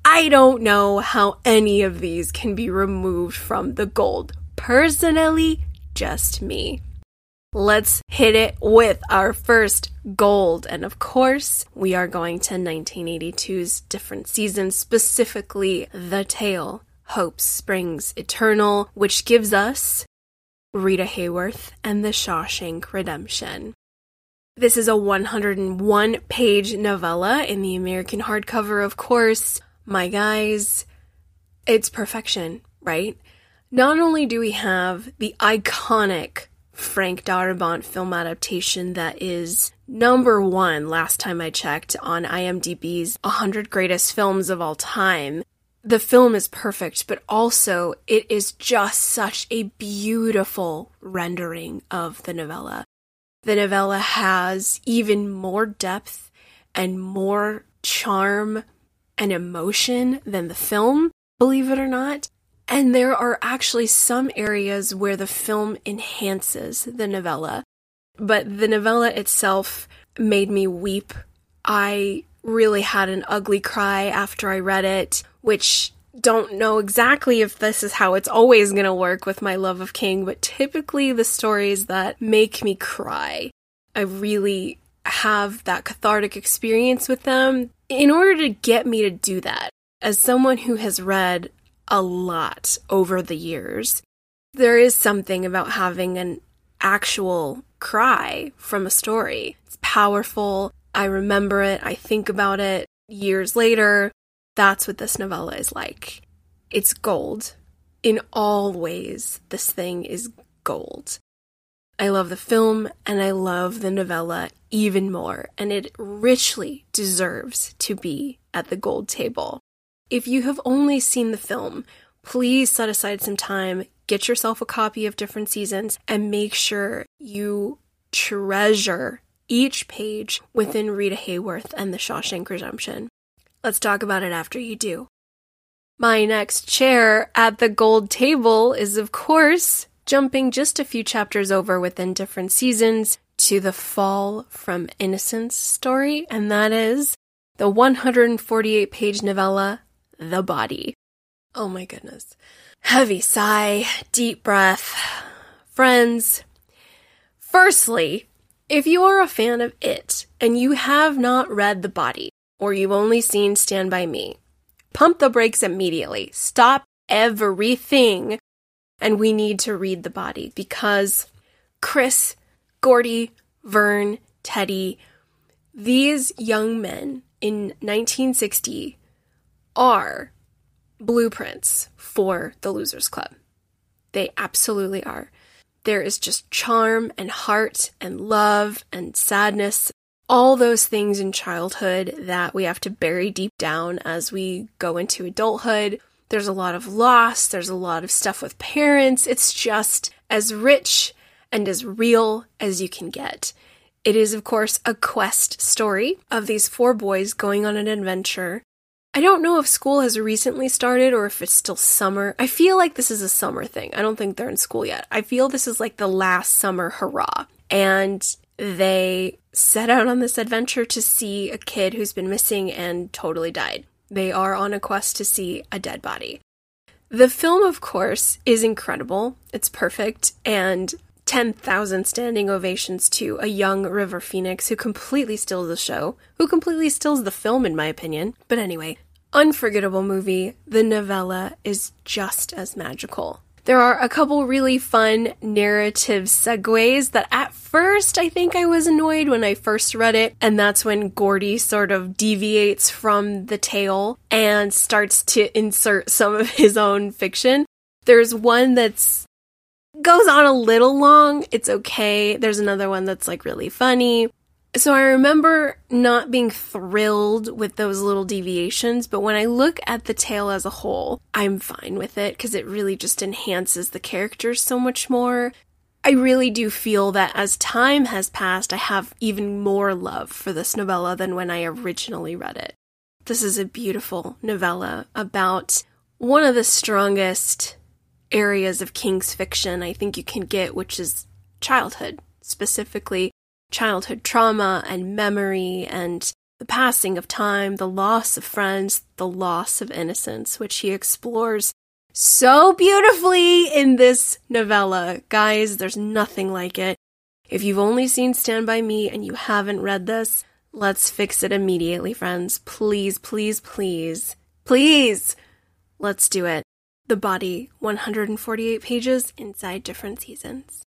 I don't know how any of these can be removed from the gold. Personally, just me. Let's hit it with our first gold. And of course, we are going to 1982's different seasons, specifically The Tale, Hope Springs Eternal, which gives us Rita Hayworth and The Shawshank Redemption. This is a 101 page novella in the American hardcover, of course. My guys, it's perfection, right? Not only do we have the iconic Frank Darabont film adaptation that is number one last time I checked on IMDb's 100 greatest films of all time. The film is perfect, but also it is just such a beautiful rendering of the novella. The novella has even more depth and more charm and emotion than the film, believe it or not. And there are actually some areas where the film enhances the novella. But the novella itself made me weep. I really had an ugly cry after I read it, which don't know exactly if this is how it's always going to work with my love of King, but typically the stories that make me cry, I really have that cathartic experience with them. In order to get me to do that, as someone who has read a lot over the years. There is something about having an actual cry from a story. It's powerful. I remember it. I think about it years later. That's what this novella is like. It's gold. In all ways, this thing is gold. I love the film and I love the novella even more, and it richly deserves to be at the gold table. If you have only seen the film, please set aside some time, get yourself a copy of different seasons, and make sure you treasure each page within Rita Hayworth and the Shawshank Redemption. Let's talk about it after you do. My next chair at the gold table is, of course, jumping just a few chapters over within different seasons to the Fall from Innocence story, and that is the 148 page novella the body. Oh my goodness. Heavy sigh, deep breath. Friends, firstly, if you are a fan of it and you have not read The Body, or you've only seen Stand By Me, pump the brakes immediately. Stop everything. And we need to read The Body because Chris, Gordy, Vern, Teddy, these young men in 1960 are blueprints for the Losers Club. They absolutely are. There is just charm and heart and love and sadness, all those things in childhood that we have to bury deep down as we go into adulthood. There's a lot of loss, there's a lot of stuff with parents. It's just as rich and as real as you can get. It is, of course, a quest story of these four boys going on an adventure I don't know if school has recently started or if it's still summer. I feel like this is a summer thing. I don't think they're in school yet. I feel this is like the last summer hurrah. And they set out on this adventure to see a kid who's been missing and totally died. They are on a quest to see a dead body. The film, of course, is incredible. It's perfect. And 10,000 standing ovations to a young River Phoenix who completely steals the show, who completely steals the film, in my opinion. But anyway, unforgettable movie. The novella is just as magical. There are a couple really fun narrative segues that at first I think I was annoyed when I first read it, and that's when Gordy sort of deviates from the tale and starts to insert some of his own fiction. There's one that's goes on a little long. It's okay. There's another one that's like really funny. So I remember not being thrilled with those little deviations, but when I look at the tale as a whole, I'm fine with it because it really just enhances the characters so much more. I really do feel that as time has passed, I have even more love for this novella than when I originally read it. This is a beautiful novella about one of the strongest areas of King's fiction I think you can get, which is childhood, specifically childhood trauma and memory and the passing of time, the loss of friends, the loss of innocence, which he explores so beautifully in this novella. Guys, there's nothing like it. If you've only seen Stand By Me and you haven't read this, let's fix it immediately, friends. Please, please, please, please, let's do it. The Body, 148 pages inside different seasons.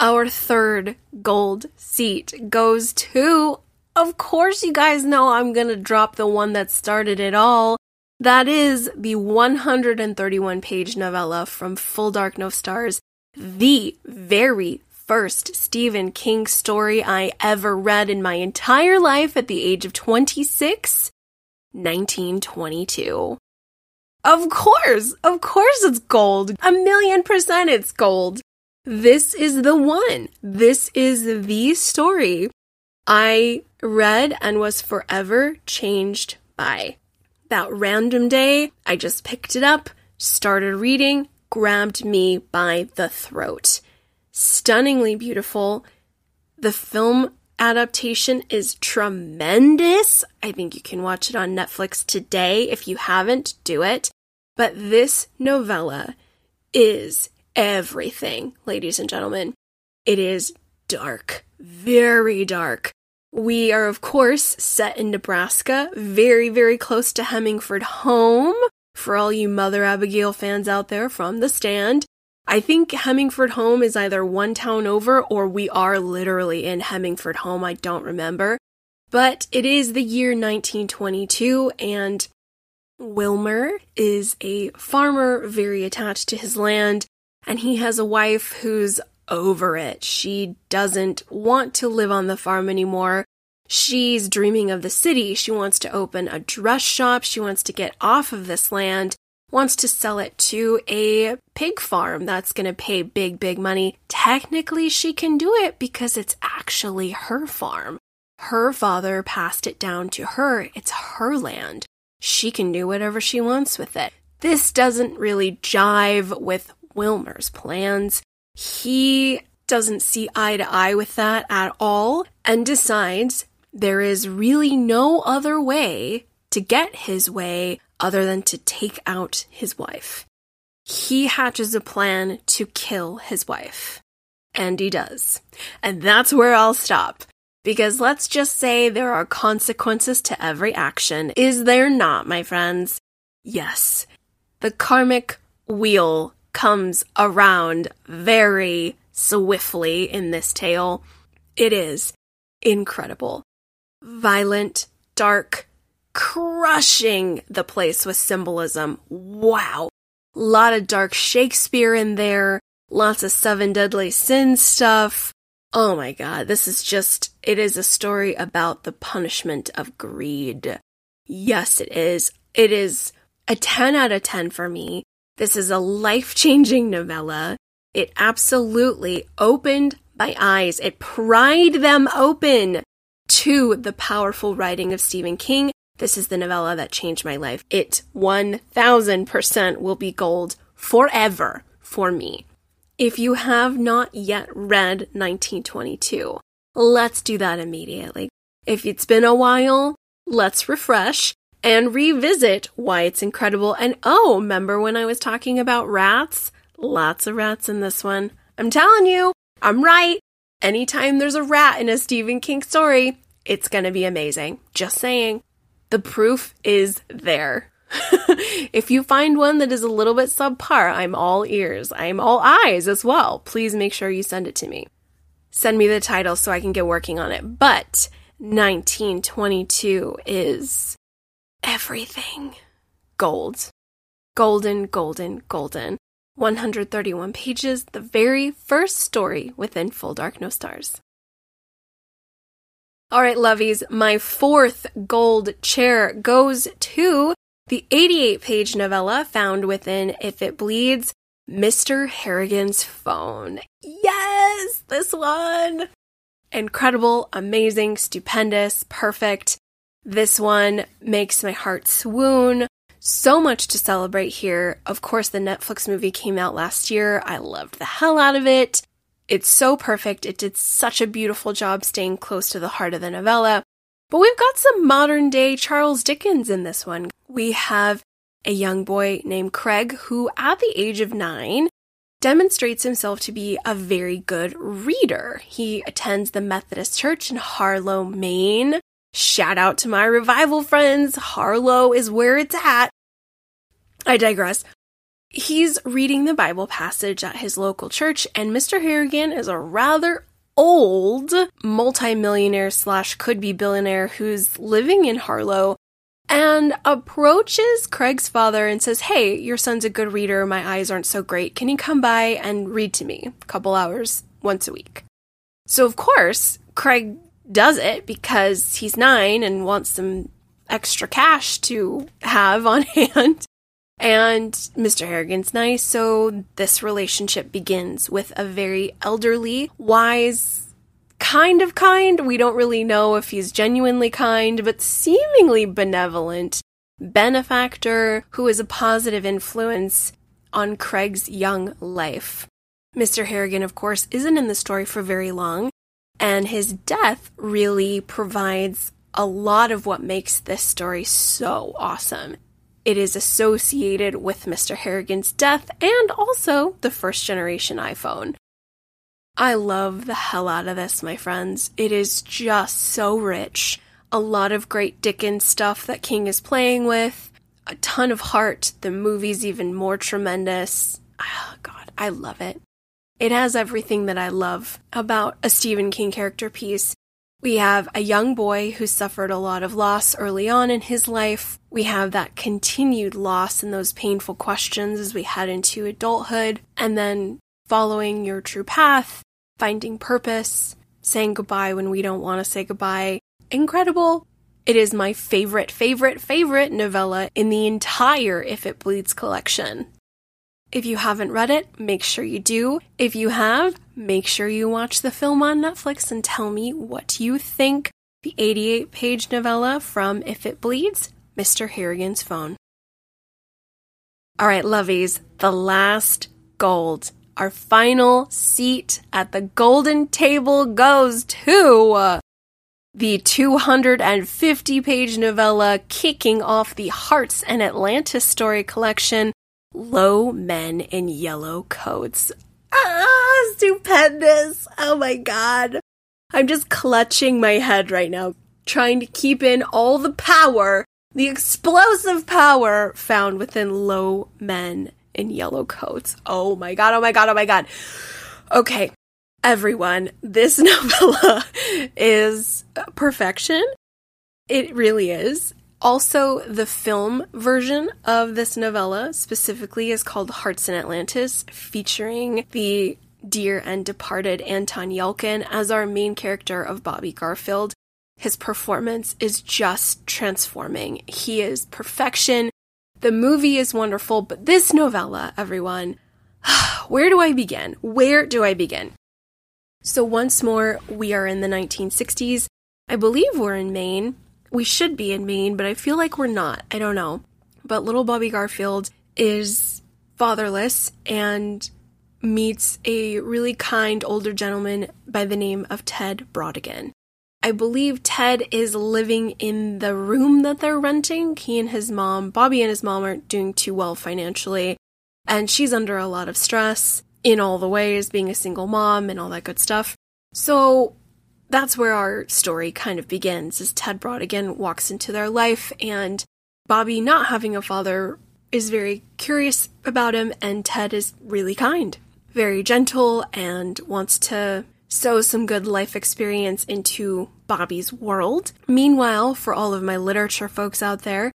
Our third gold seat goes to, of course, you guys know I'm going to drop the one that started it all. That is the 131 page novella from Full Dark No Stars, the very first Stephen King story I ever read in my entire life at the age of 26, 1922. Of course, of course it's gold. A million percent it's gold. This is the one. This is the story I read and was forever changed by. That random day, I just picked it up, started reading, grabbed me by the throat. Stunningly beautiful. The film adaptation is tremendous. I think you can watch it on Netflix today. If you haven't, do it. But this novella is everything, ladies and gentlemen. It is dark, very dark. We are, of course, set in Nebraska, very, very close to Hemingford home. For all you Mother Abigail fans out there from the stand, I think Hemingford home is either one town over or we are literally in Hemingford home. I don't remember. But it is the year 1922 and Wilmer is a farmer very attached to his land and he has a wife who's over it. She doesn't want to live on the farm anymore. She's dreaming of the city. She wants to open a dress shop. She wants to get off of this land, wants to sell it to a pig farm that's going to pay big, big money. Technically, she can do it because it's actually her farm. Her father passed it down to her. It's her land. She can do whatever she wants with it. This doesn't really jive with Wilmer's plans. He doesn't see eye to eye with that at all and decides there is really no other way to get his way other than to take out his wife. He hatches a plan to kill his wife. And he does. And that's where I'll stop. Because let's just say there are consequences to every action. Is there not, my friends? Yes. The karmic wheel comes around very swiftly in this tale. It is incredible. Violent, dark, crushing the place with symbolism. Wow. A lot of dark Shakespeare in there, lots of seven deadly sins stuff. Oh my god, this is just, it is a story about the punishment of greed. Yes, it is. It is a 10 out of 10 for me. This is a life changing novella. It absolutely opened my eyes. It pried them open to the powerful writing of Stephen King. This is the novella that changed my life. It 1000% will be gold forever for me. If you have not yet read 1922, let's do that immediately. If it's been a while, let's refresh and revisit why it's incredible. And oh, remember when I was talking about rats? Lots of rats in this one. I'm telling you, I'm right. Anytime there's a rat in a Stephen King story, it's going to be amazing. Just saying. The proof is there. <laughs> if you find one that is a little bit subpar, I'm all ears. I'm all eyes as well. Please make sure you send it to me. Send me the title so I can get working on it. But 1922 is everything. Gold. Golden, golden, golden. 131 pages, the very first story within Full Dark No Stars. All right, lovies, my fourth gold chair goes to the 88 page novella found within If It Bleeds, Mr. Harrigan's Phone. Yes, this one! Incredible, amazing, stupendous, perfect. This one makes my heart swoon. So much to celebrate here. Of course, the Netflix movie came out last year. I loved the hell out of it. It's so perfect. It did such a beautiful job staying close to the heart of the novella. But we've got some modern day Charles Dickens in this one. We have a young boy named Craig who, at the age of nine, demonstrates himself to be a very good reader. He attends the Methodist Church in Harlow, Maine. Shout out to my revival friends. Harlow is where it's at. I digress. He's reading the Bible passage at his local church, and Mr. Harrigan is a rather old multimillionaire slash could be billionaire who's living in Harlow and approaches Craig's father and says, Hey, your son's a good reader. My eyes aren't so great. Can you come by and read to me a couple hours once a week? So, of course, Craig does it because he's nine and wants some extra cash to have on <laughs> hand. And Mr. Harrigan's nice, so this relationship begins with a very elderly, wise, kind of kind. We don't really know if he's genuinely kind, but seemingly benevolent benefactor who is a positive influence on Craig's young life. Mr. Harrigan, of course, isn't in the story for very long, and his death really provides a lot of what makes this story so awesome. It is associated with Mr. Harrigan's death and also the first generation iPhone. I love the hell out of this, my friends. It is just so rich. A lot of great Dickens stuff that King is playing with, a ton of heart. The movie's even more tremendous. Oh, God, I love it. It has everything that I love about a Stephen King character piece. We have a young boy who suffered a lot of loss early on in his life. We have that continued loss and those painful questions as we head into adulthood, and then following your true path, finding purpose, saying goodbye when we don't want to say goodbye. Incredible. It is my favorite, favorite, favorite novella in the entire If It Bleeds collection. If you haven't read it, make sure you do. If you have, make sure you watch the film on Netflix and tell me what you think. The 88 page novella from If It Bleeds, Mr. Harrigan's Phone. All right, lovies, the last gold. Our final seat at the golden table goes to the 250 page novella kicking off the Hearts in Atlantis story collection low men in yellow coats. Ah, stupendous. Oh my god. I'm just clutching my head right now, trying to keep in all the power, the explosive power found within low men in yellow coats. Oh my god, oh my god, oh my god. Okay, everyone, this <laughs> novella is perfection. It really is. Also, the film version of this novella specifically is called Hearts in Atlantis, featuring the dear and departed Anton Yelchin as our main character of Bobby Garfield. His performance is just transforming. He is perfection. The movie is wonderful, but this novella, everyone, <sighs> where do I begin? Where do I begin? So, once more, we are in the 1960s. I believe we're in Maine, we should be in Maine, but I feel like we're not. I don't know. But little Bobby Garfield is fatherless and meets a really kind older gentleman by the name of Ted Brautigan. I believe Ted is living in the room that they're renting. He and his mom, Bobby and his mom, aren't doing too well financially, and she's under a lot of stress in all the ways, being a single mom and all that good stuff. So that's where our story kind of begins as Ted Brautigan walks into their life and Bobby not having a father is very curious about him and Ted is really kind, very gentle and wants to sow some good life experience into Bobby's world. Meanwhile, for all of my literature folks out there,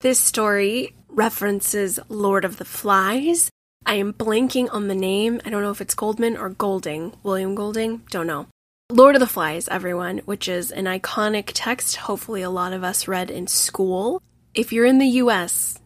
this story references Lord of the Flies. I am blanking on the name. I don't know if it's Goldman or Golding. William Golding? Don't know. Lord of the Flies, everyone, which is an iconic text, hopefully a lot of us read in school. If you're in the US,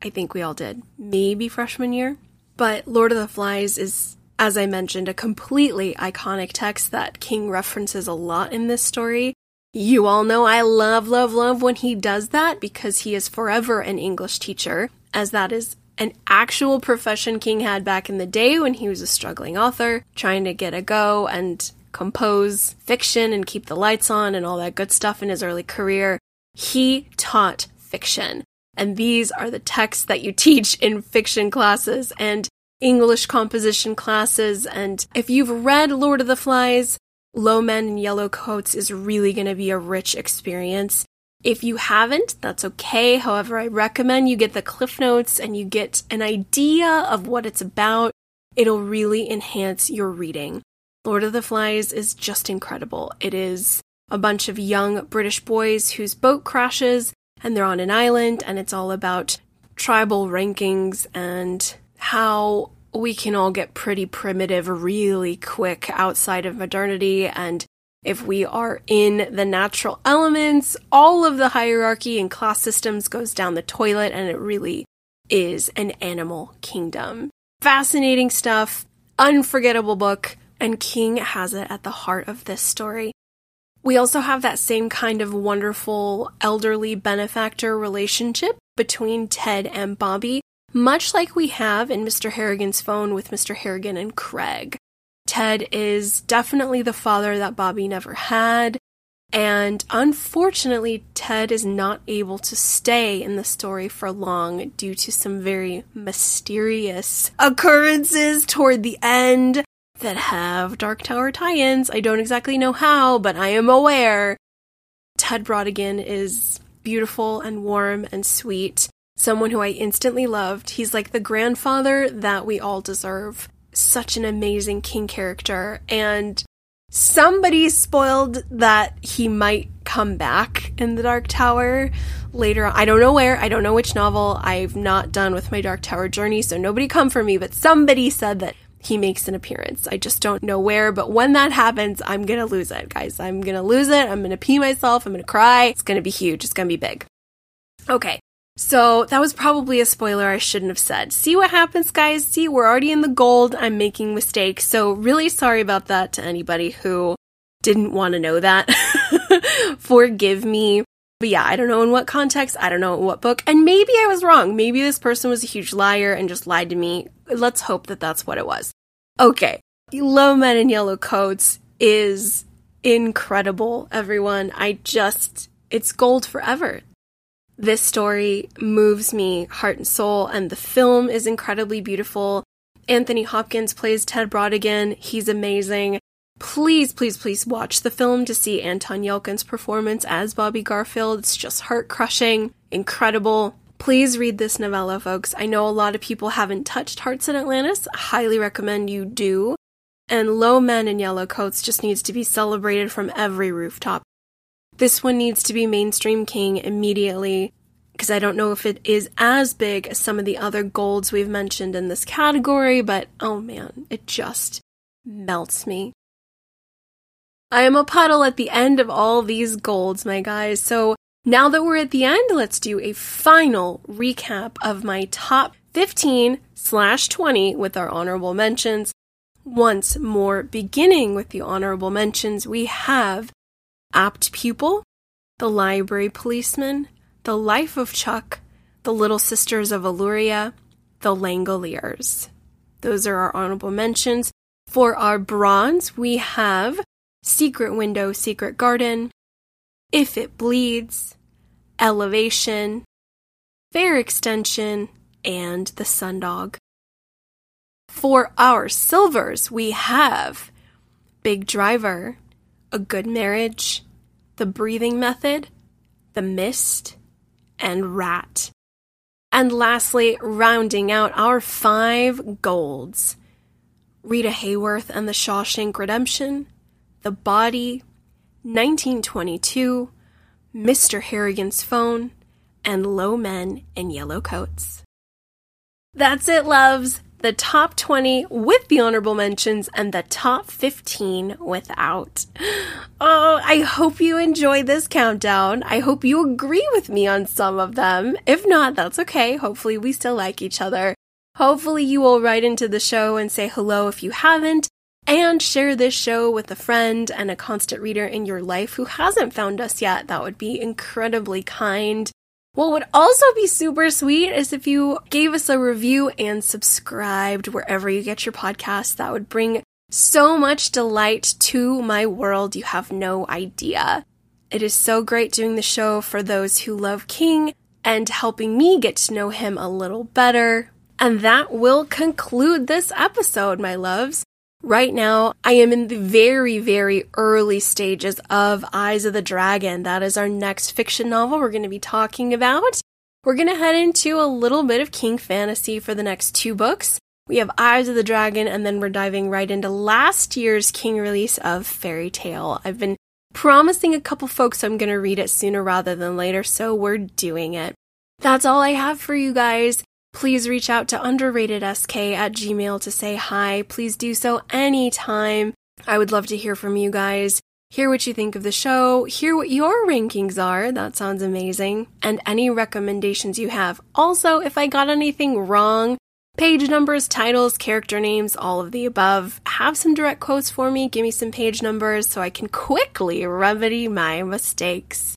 I think we all did, maybe freshman year. But Lord of the Flies is, as I mentioned, a completely iconic text that King references a lot in this story. You all know I love, love, love when he does that because he is forever an English teacher, as that is an actual profession King had back in the day when he was a struggling author, trying to get a go and compose fiction and keep the lights on and all that good stuff in his early career. He taught fiction. And these are the texts that you <laughs> teach in fiction classes and English composition classes. And if you've read Lord of the Flies, Low Men in Yellow Coats is really going to be a rich experience. If you haven't, that's okay. However, I recommend you get the Cliff Notes and you get an idea of what it's about. It'll really enhance your reading. Lord of the Flies is just incredible. It is a bunch of young British boys whose boat crashes and they're on an island, and it's all about tribal rankings and how we can all get pretty primitive really quick outside of modernity. And if we are in the natural elements, all of the hierarchy and class systems goes down the toilet, and it really is an animal kingdom. Fascinating stuff, unforgettable book and King has it at the heart of this story. We also have that same kind of wonderful elderly benefactor relationship between Ted and Bobby, much like we have in Mr. Harrigan's phone with Mr. Harrigan and Craig. Ted is definitely the father that Bobby never had, and unfortunately, Ted is not able to stay in the story for long due to some very mysterious occurrences toward the end that have Dark Tower tie ins. I don't exactly know how, but I am aware. Ted Brautigan is beautiful and warm and sweet, someone who I instantly loved. He's like the grandfather that we all deserve. Such an amazing King character, and somebody spoiled that he might come back in the Dark Tower later. On. I don't know where, I don't know which novel. I've not done with my Dark Tower journey, so nobody come for me, but somebody said that he makes an appearance. I just don't know where, but when that happens, I'm gonna lose it, guys. I'm gonna lose it. I'm gonna pee myself. I'm gonna cry. It's gonna be huge. It's gonna be big. Okay. So that was probably a spoiler I shouldn't have said. See what happens, guys? See, we're already in the gold. I'm making mistakes. So really sorry about that to anybody who didn't want to know that. <laughs> Forgive me. But yeah, I don't know in what context, I don't know in what book, and maybe I was wrong. Maybe this person was a huge liar and just lied to me. Let's hope that that's what it was. Okay, Low Men in Yellow Coats is incredible, everyone. I just, it's gold forever. This story moves me heart and soul, and the film is incredibly beautiful. Anthony Hopkins plays Ted Brautigan. He's amazing. Please, please, please watch the film to see Anton Yelchin's performance as Bobby Garfield. It's just heart crushing, incredible. Please read this novella, folks. I know a lot of people haven't touched Hearts in Atlantis. I highly recommend you do. And Low Men in Yellow Coats just needs to be celebrated from every rooftop. This one needs to be mainstream king immediately because I don't know if it is as big as some of the other golds we've mentioned in this category, but oh man, it just melts me. I am a puddle at the end of all these golds, my guys. So now that we're at the end, let's do a final recap of my top 15 slash 20 with our honorable mentions. Once more, beginning with the honorable mentions, we have Apt Pupil, The Library Policeman, The Life of Chuck, The Little Sisters of Eluria, The Langoliers. Those are our honorable mentions. For our bronze, we have Secret Window, Secret Garden, If It Bleeds, Elevation, Fair Extension, and the Sundog. For our silvers, we have Big Driver, A Good Marriage, The Breathing Method, The Mist, and Rat. And lastly, rounding out our five golds Rita Hayworth and the Shawshank Redemption, The Body, 1922, Mr. Harrigan's phone, and low men in yellow coats. That's it, loves. the top 20 with the honorable mentions, and the top 15 without. Oh, I hope you enjoy this countdown. I hope you agree with me on some of them. If not, that's okay. Hopefully, we still like each other. Hopefully, you will write into the show and say hello if you haven't, and share this show with a friend and a constant reader in your life who hasn't found us yet. That would be incredibly kind. What would also be super sweet is if you gave us a review and subscribed wherever you get your podcasts. That would bring so much delight to my world. You have no idea. It is so great doing the show for those who love King and helping me get to know him a little better. And that will conclude this episode, my loves. Right now, I am in the very, very early stages of Eyes of the Dragon. That is our next fiction novel we're going to be talking about. We're going to head into a little bit of King fantasy for the next two books. We have Eyes of the Dragon, and then we're diving right into last year's King release of Fairy Tale. I've been promising a couple folks I'm going to read it sooner rather than later, so we're doing it. That's all I have for you guys please reach out to underratedsk at gmail to say hi. Please do so anytime. I would love to hear from you guys. Hear what you think of the show, hear what your rankings are. That sounds amazing. And any recommendations you have. Also, if I got anything wrong, page numbers, titles, character names, all of the above, have some direct quotes for me. Give me some page numbers so I can quickly remedy my mistakes.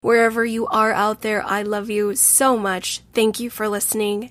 Wherever you are out there, I love you so much. Thank you for listening.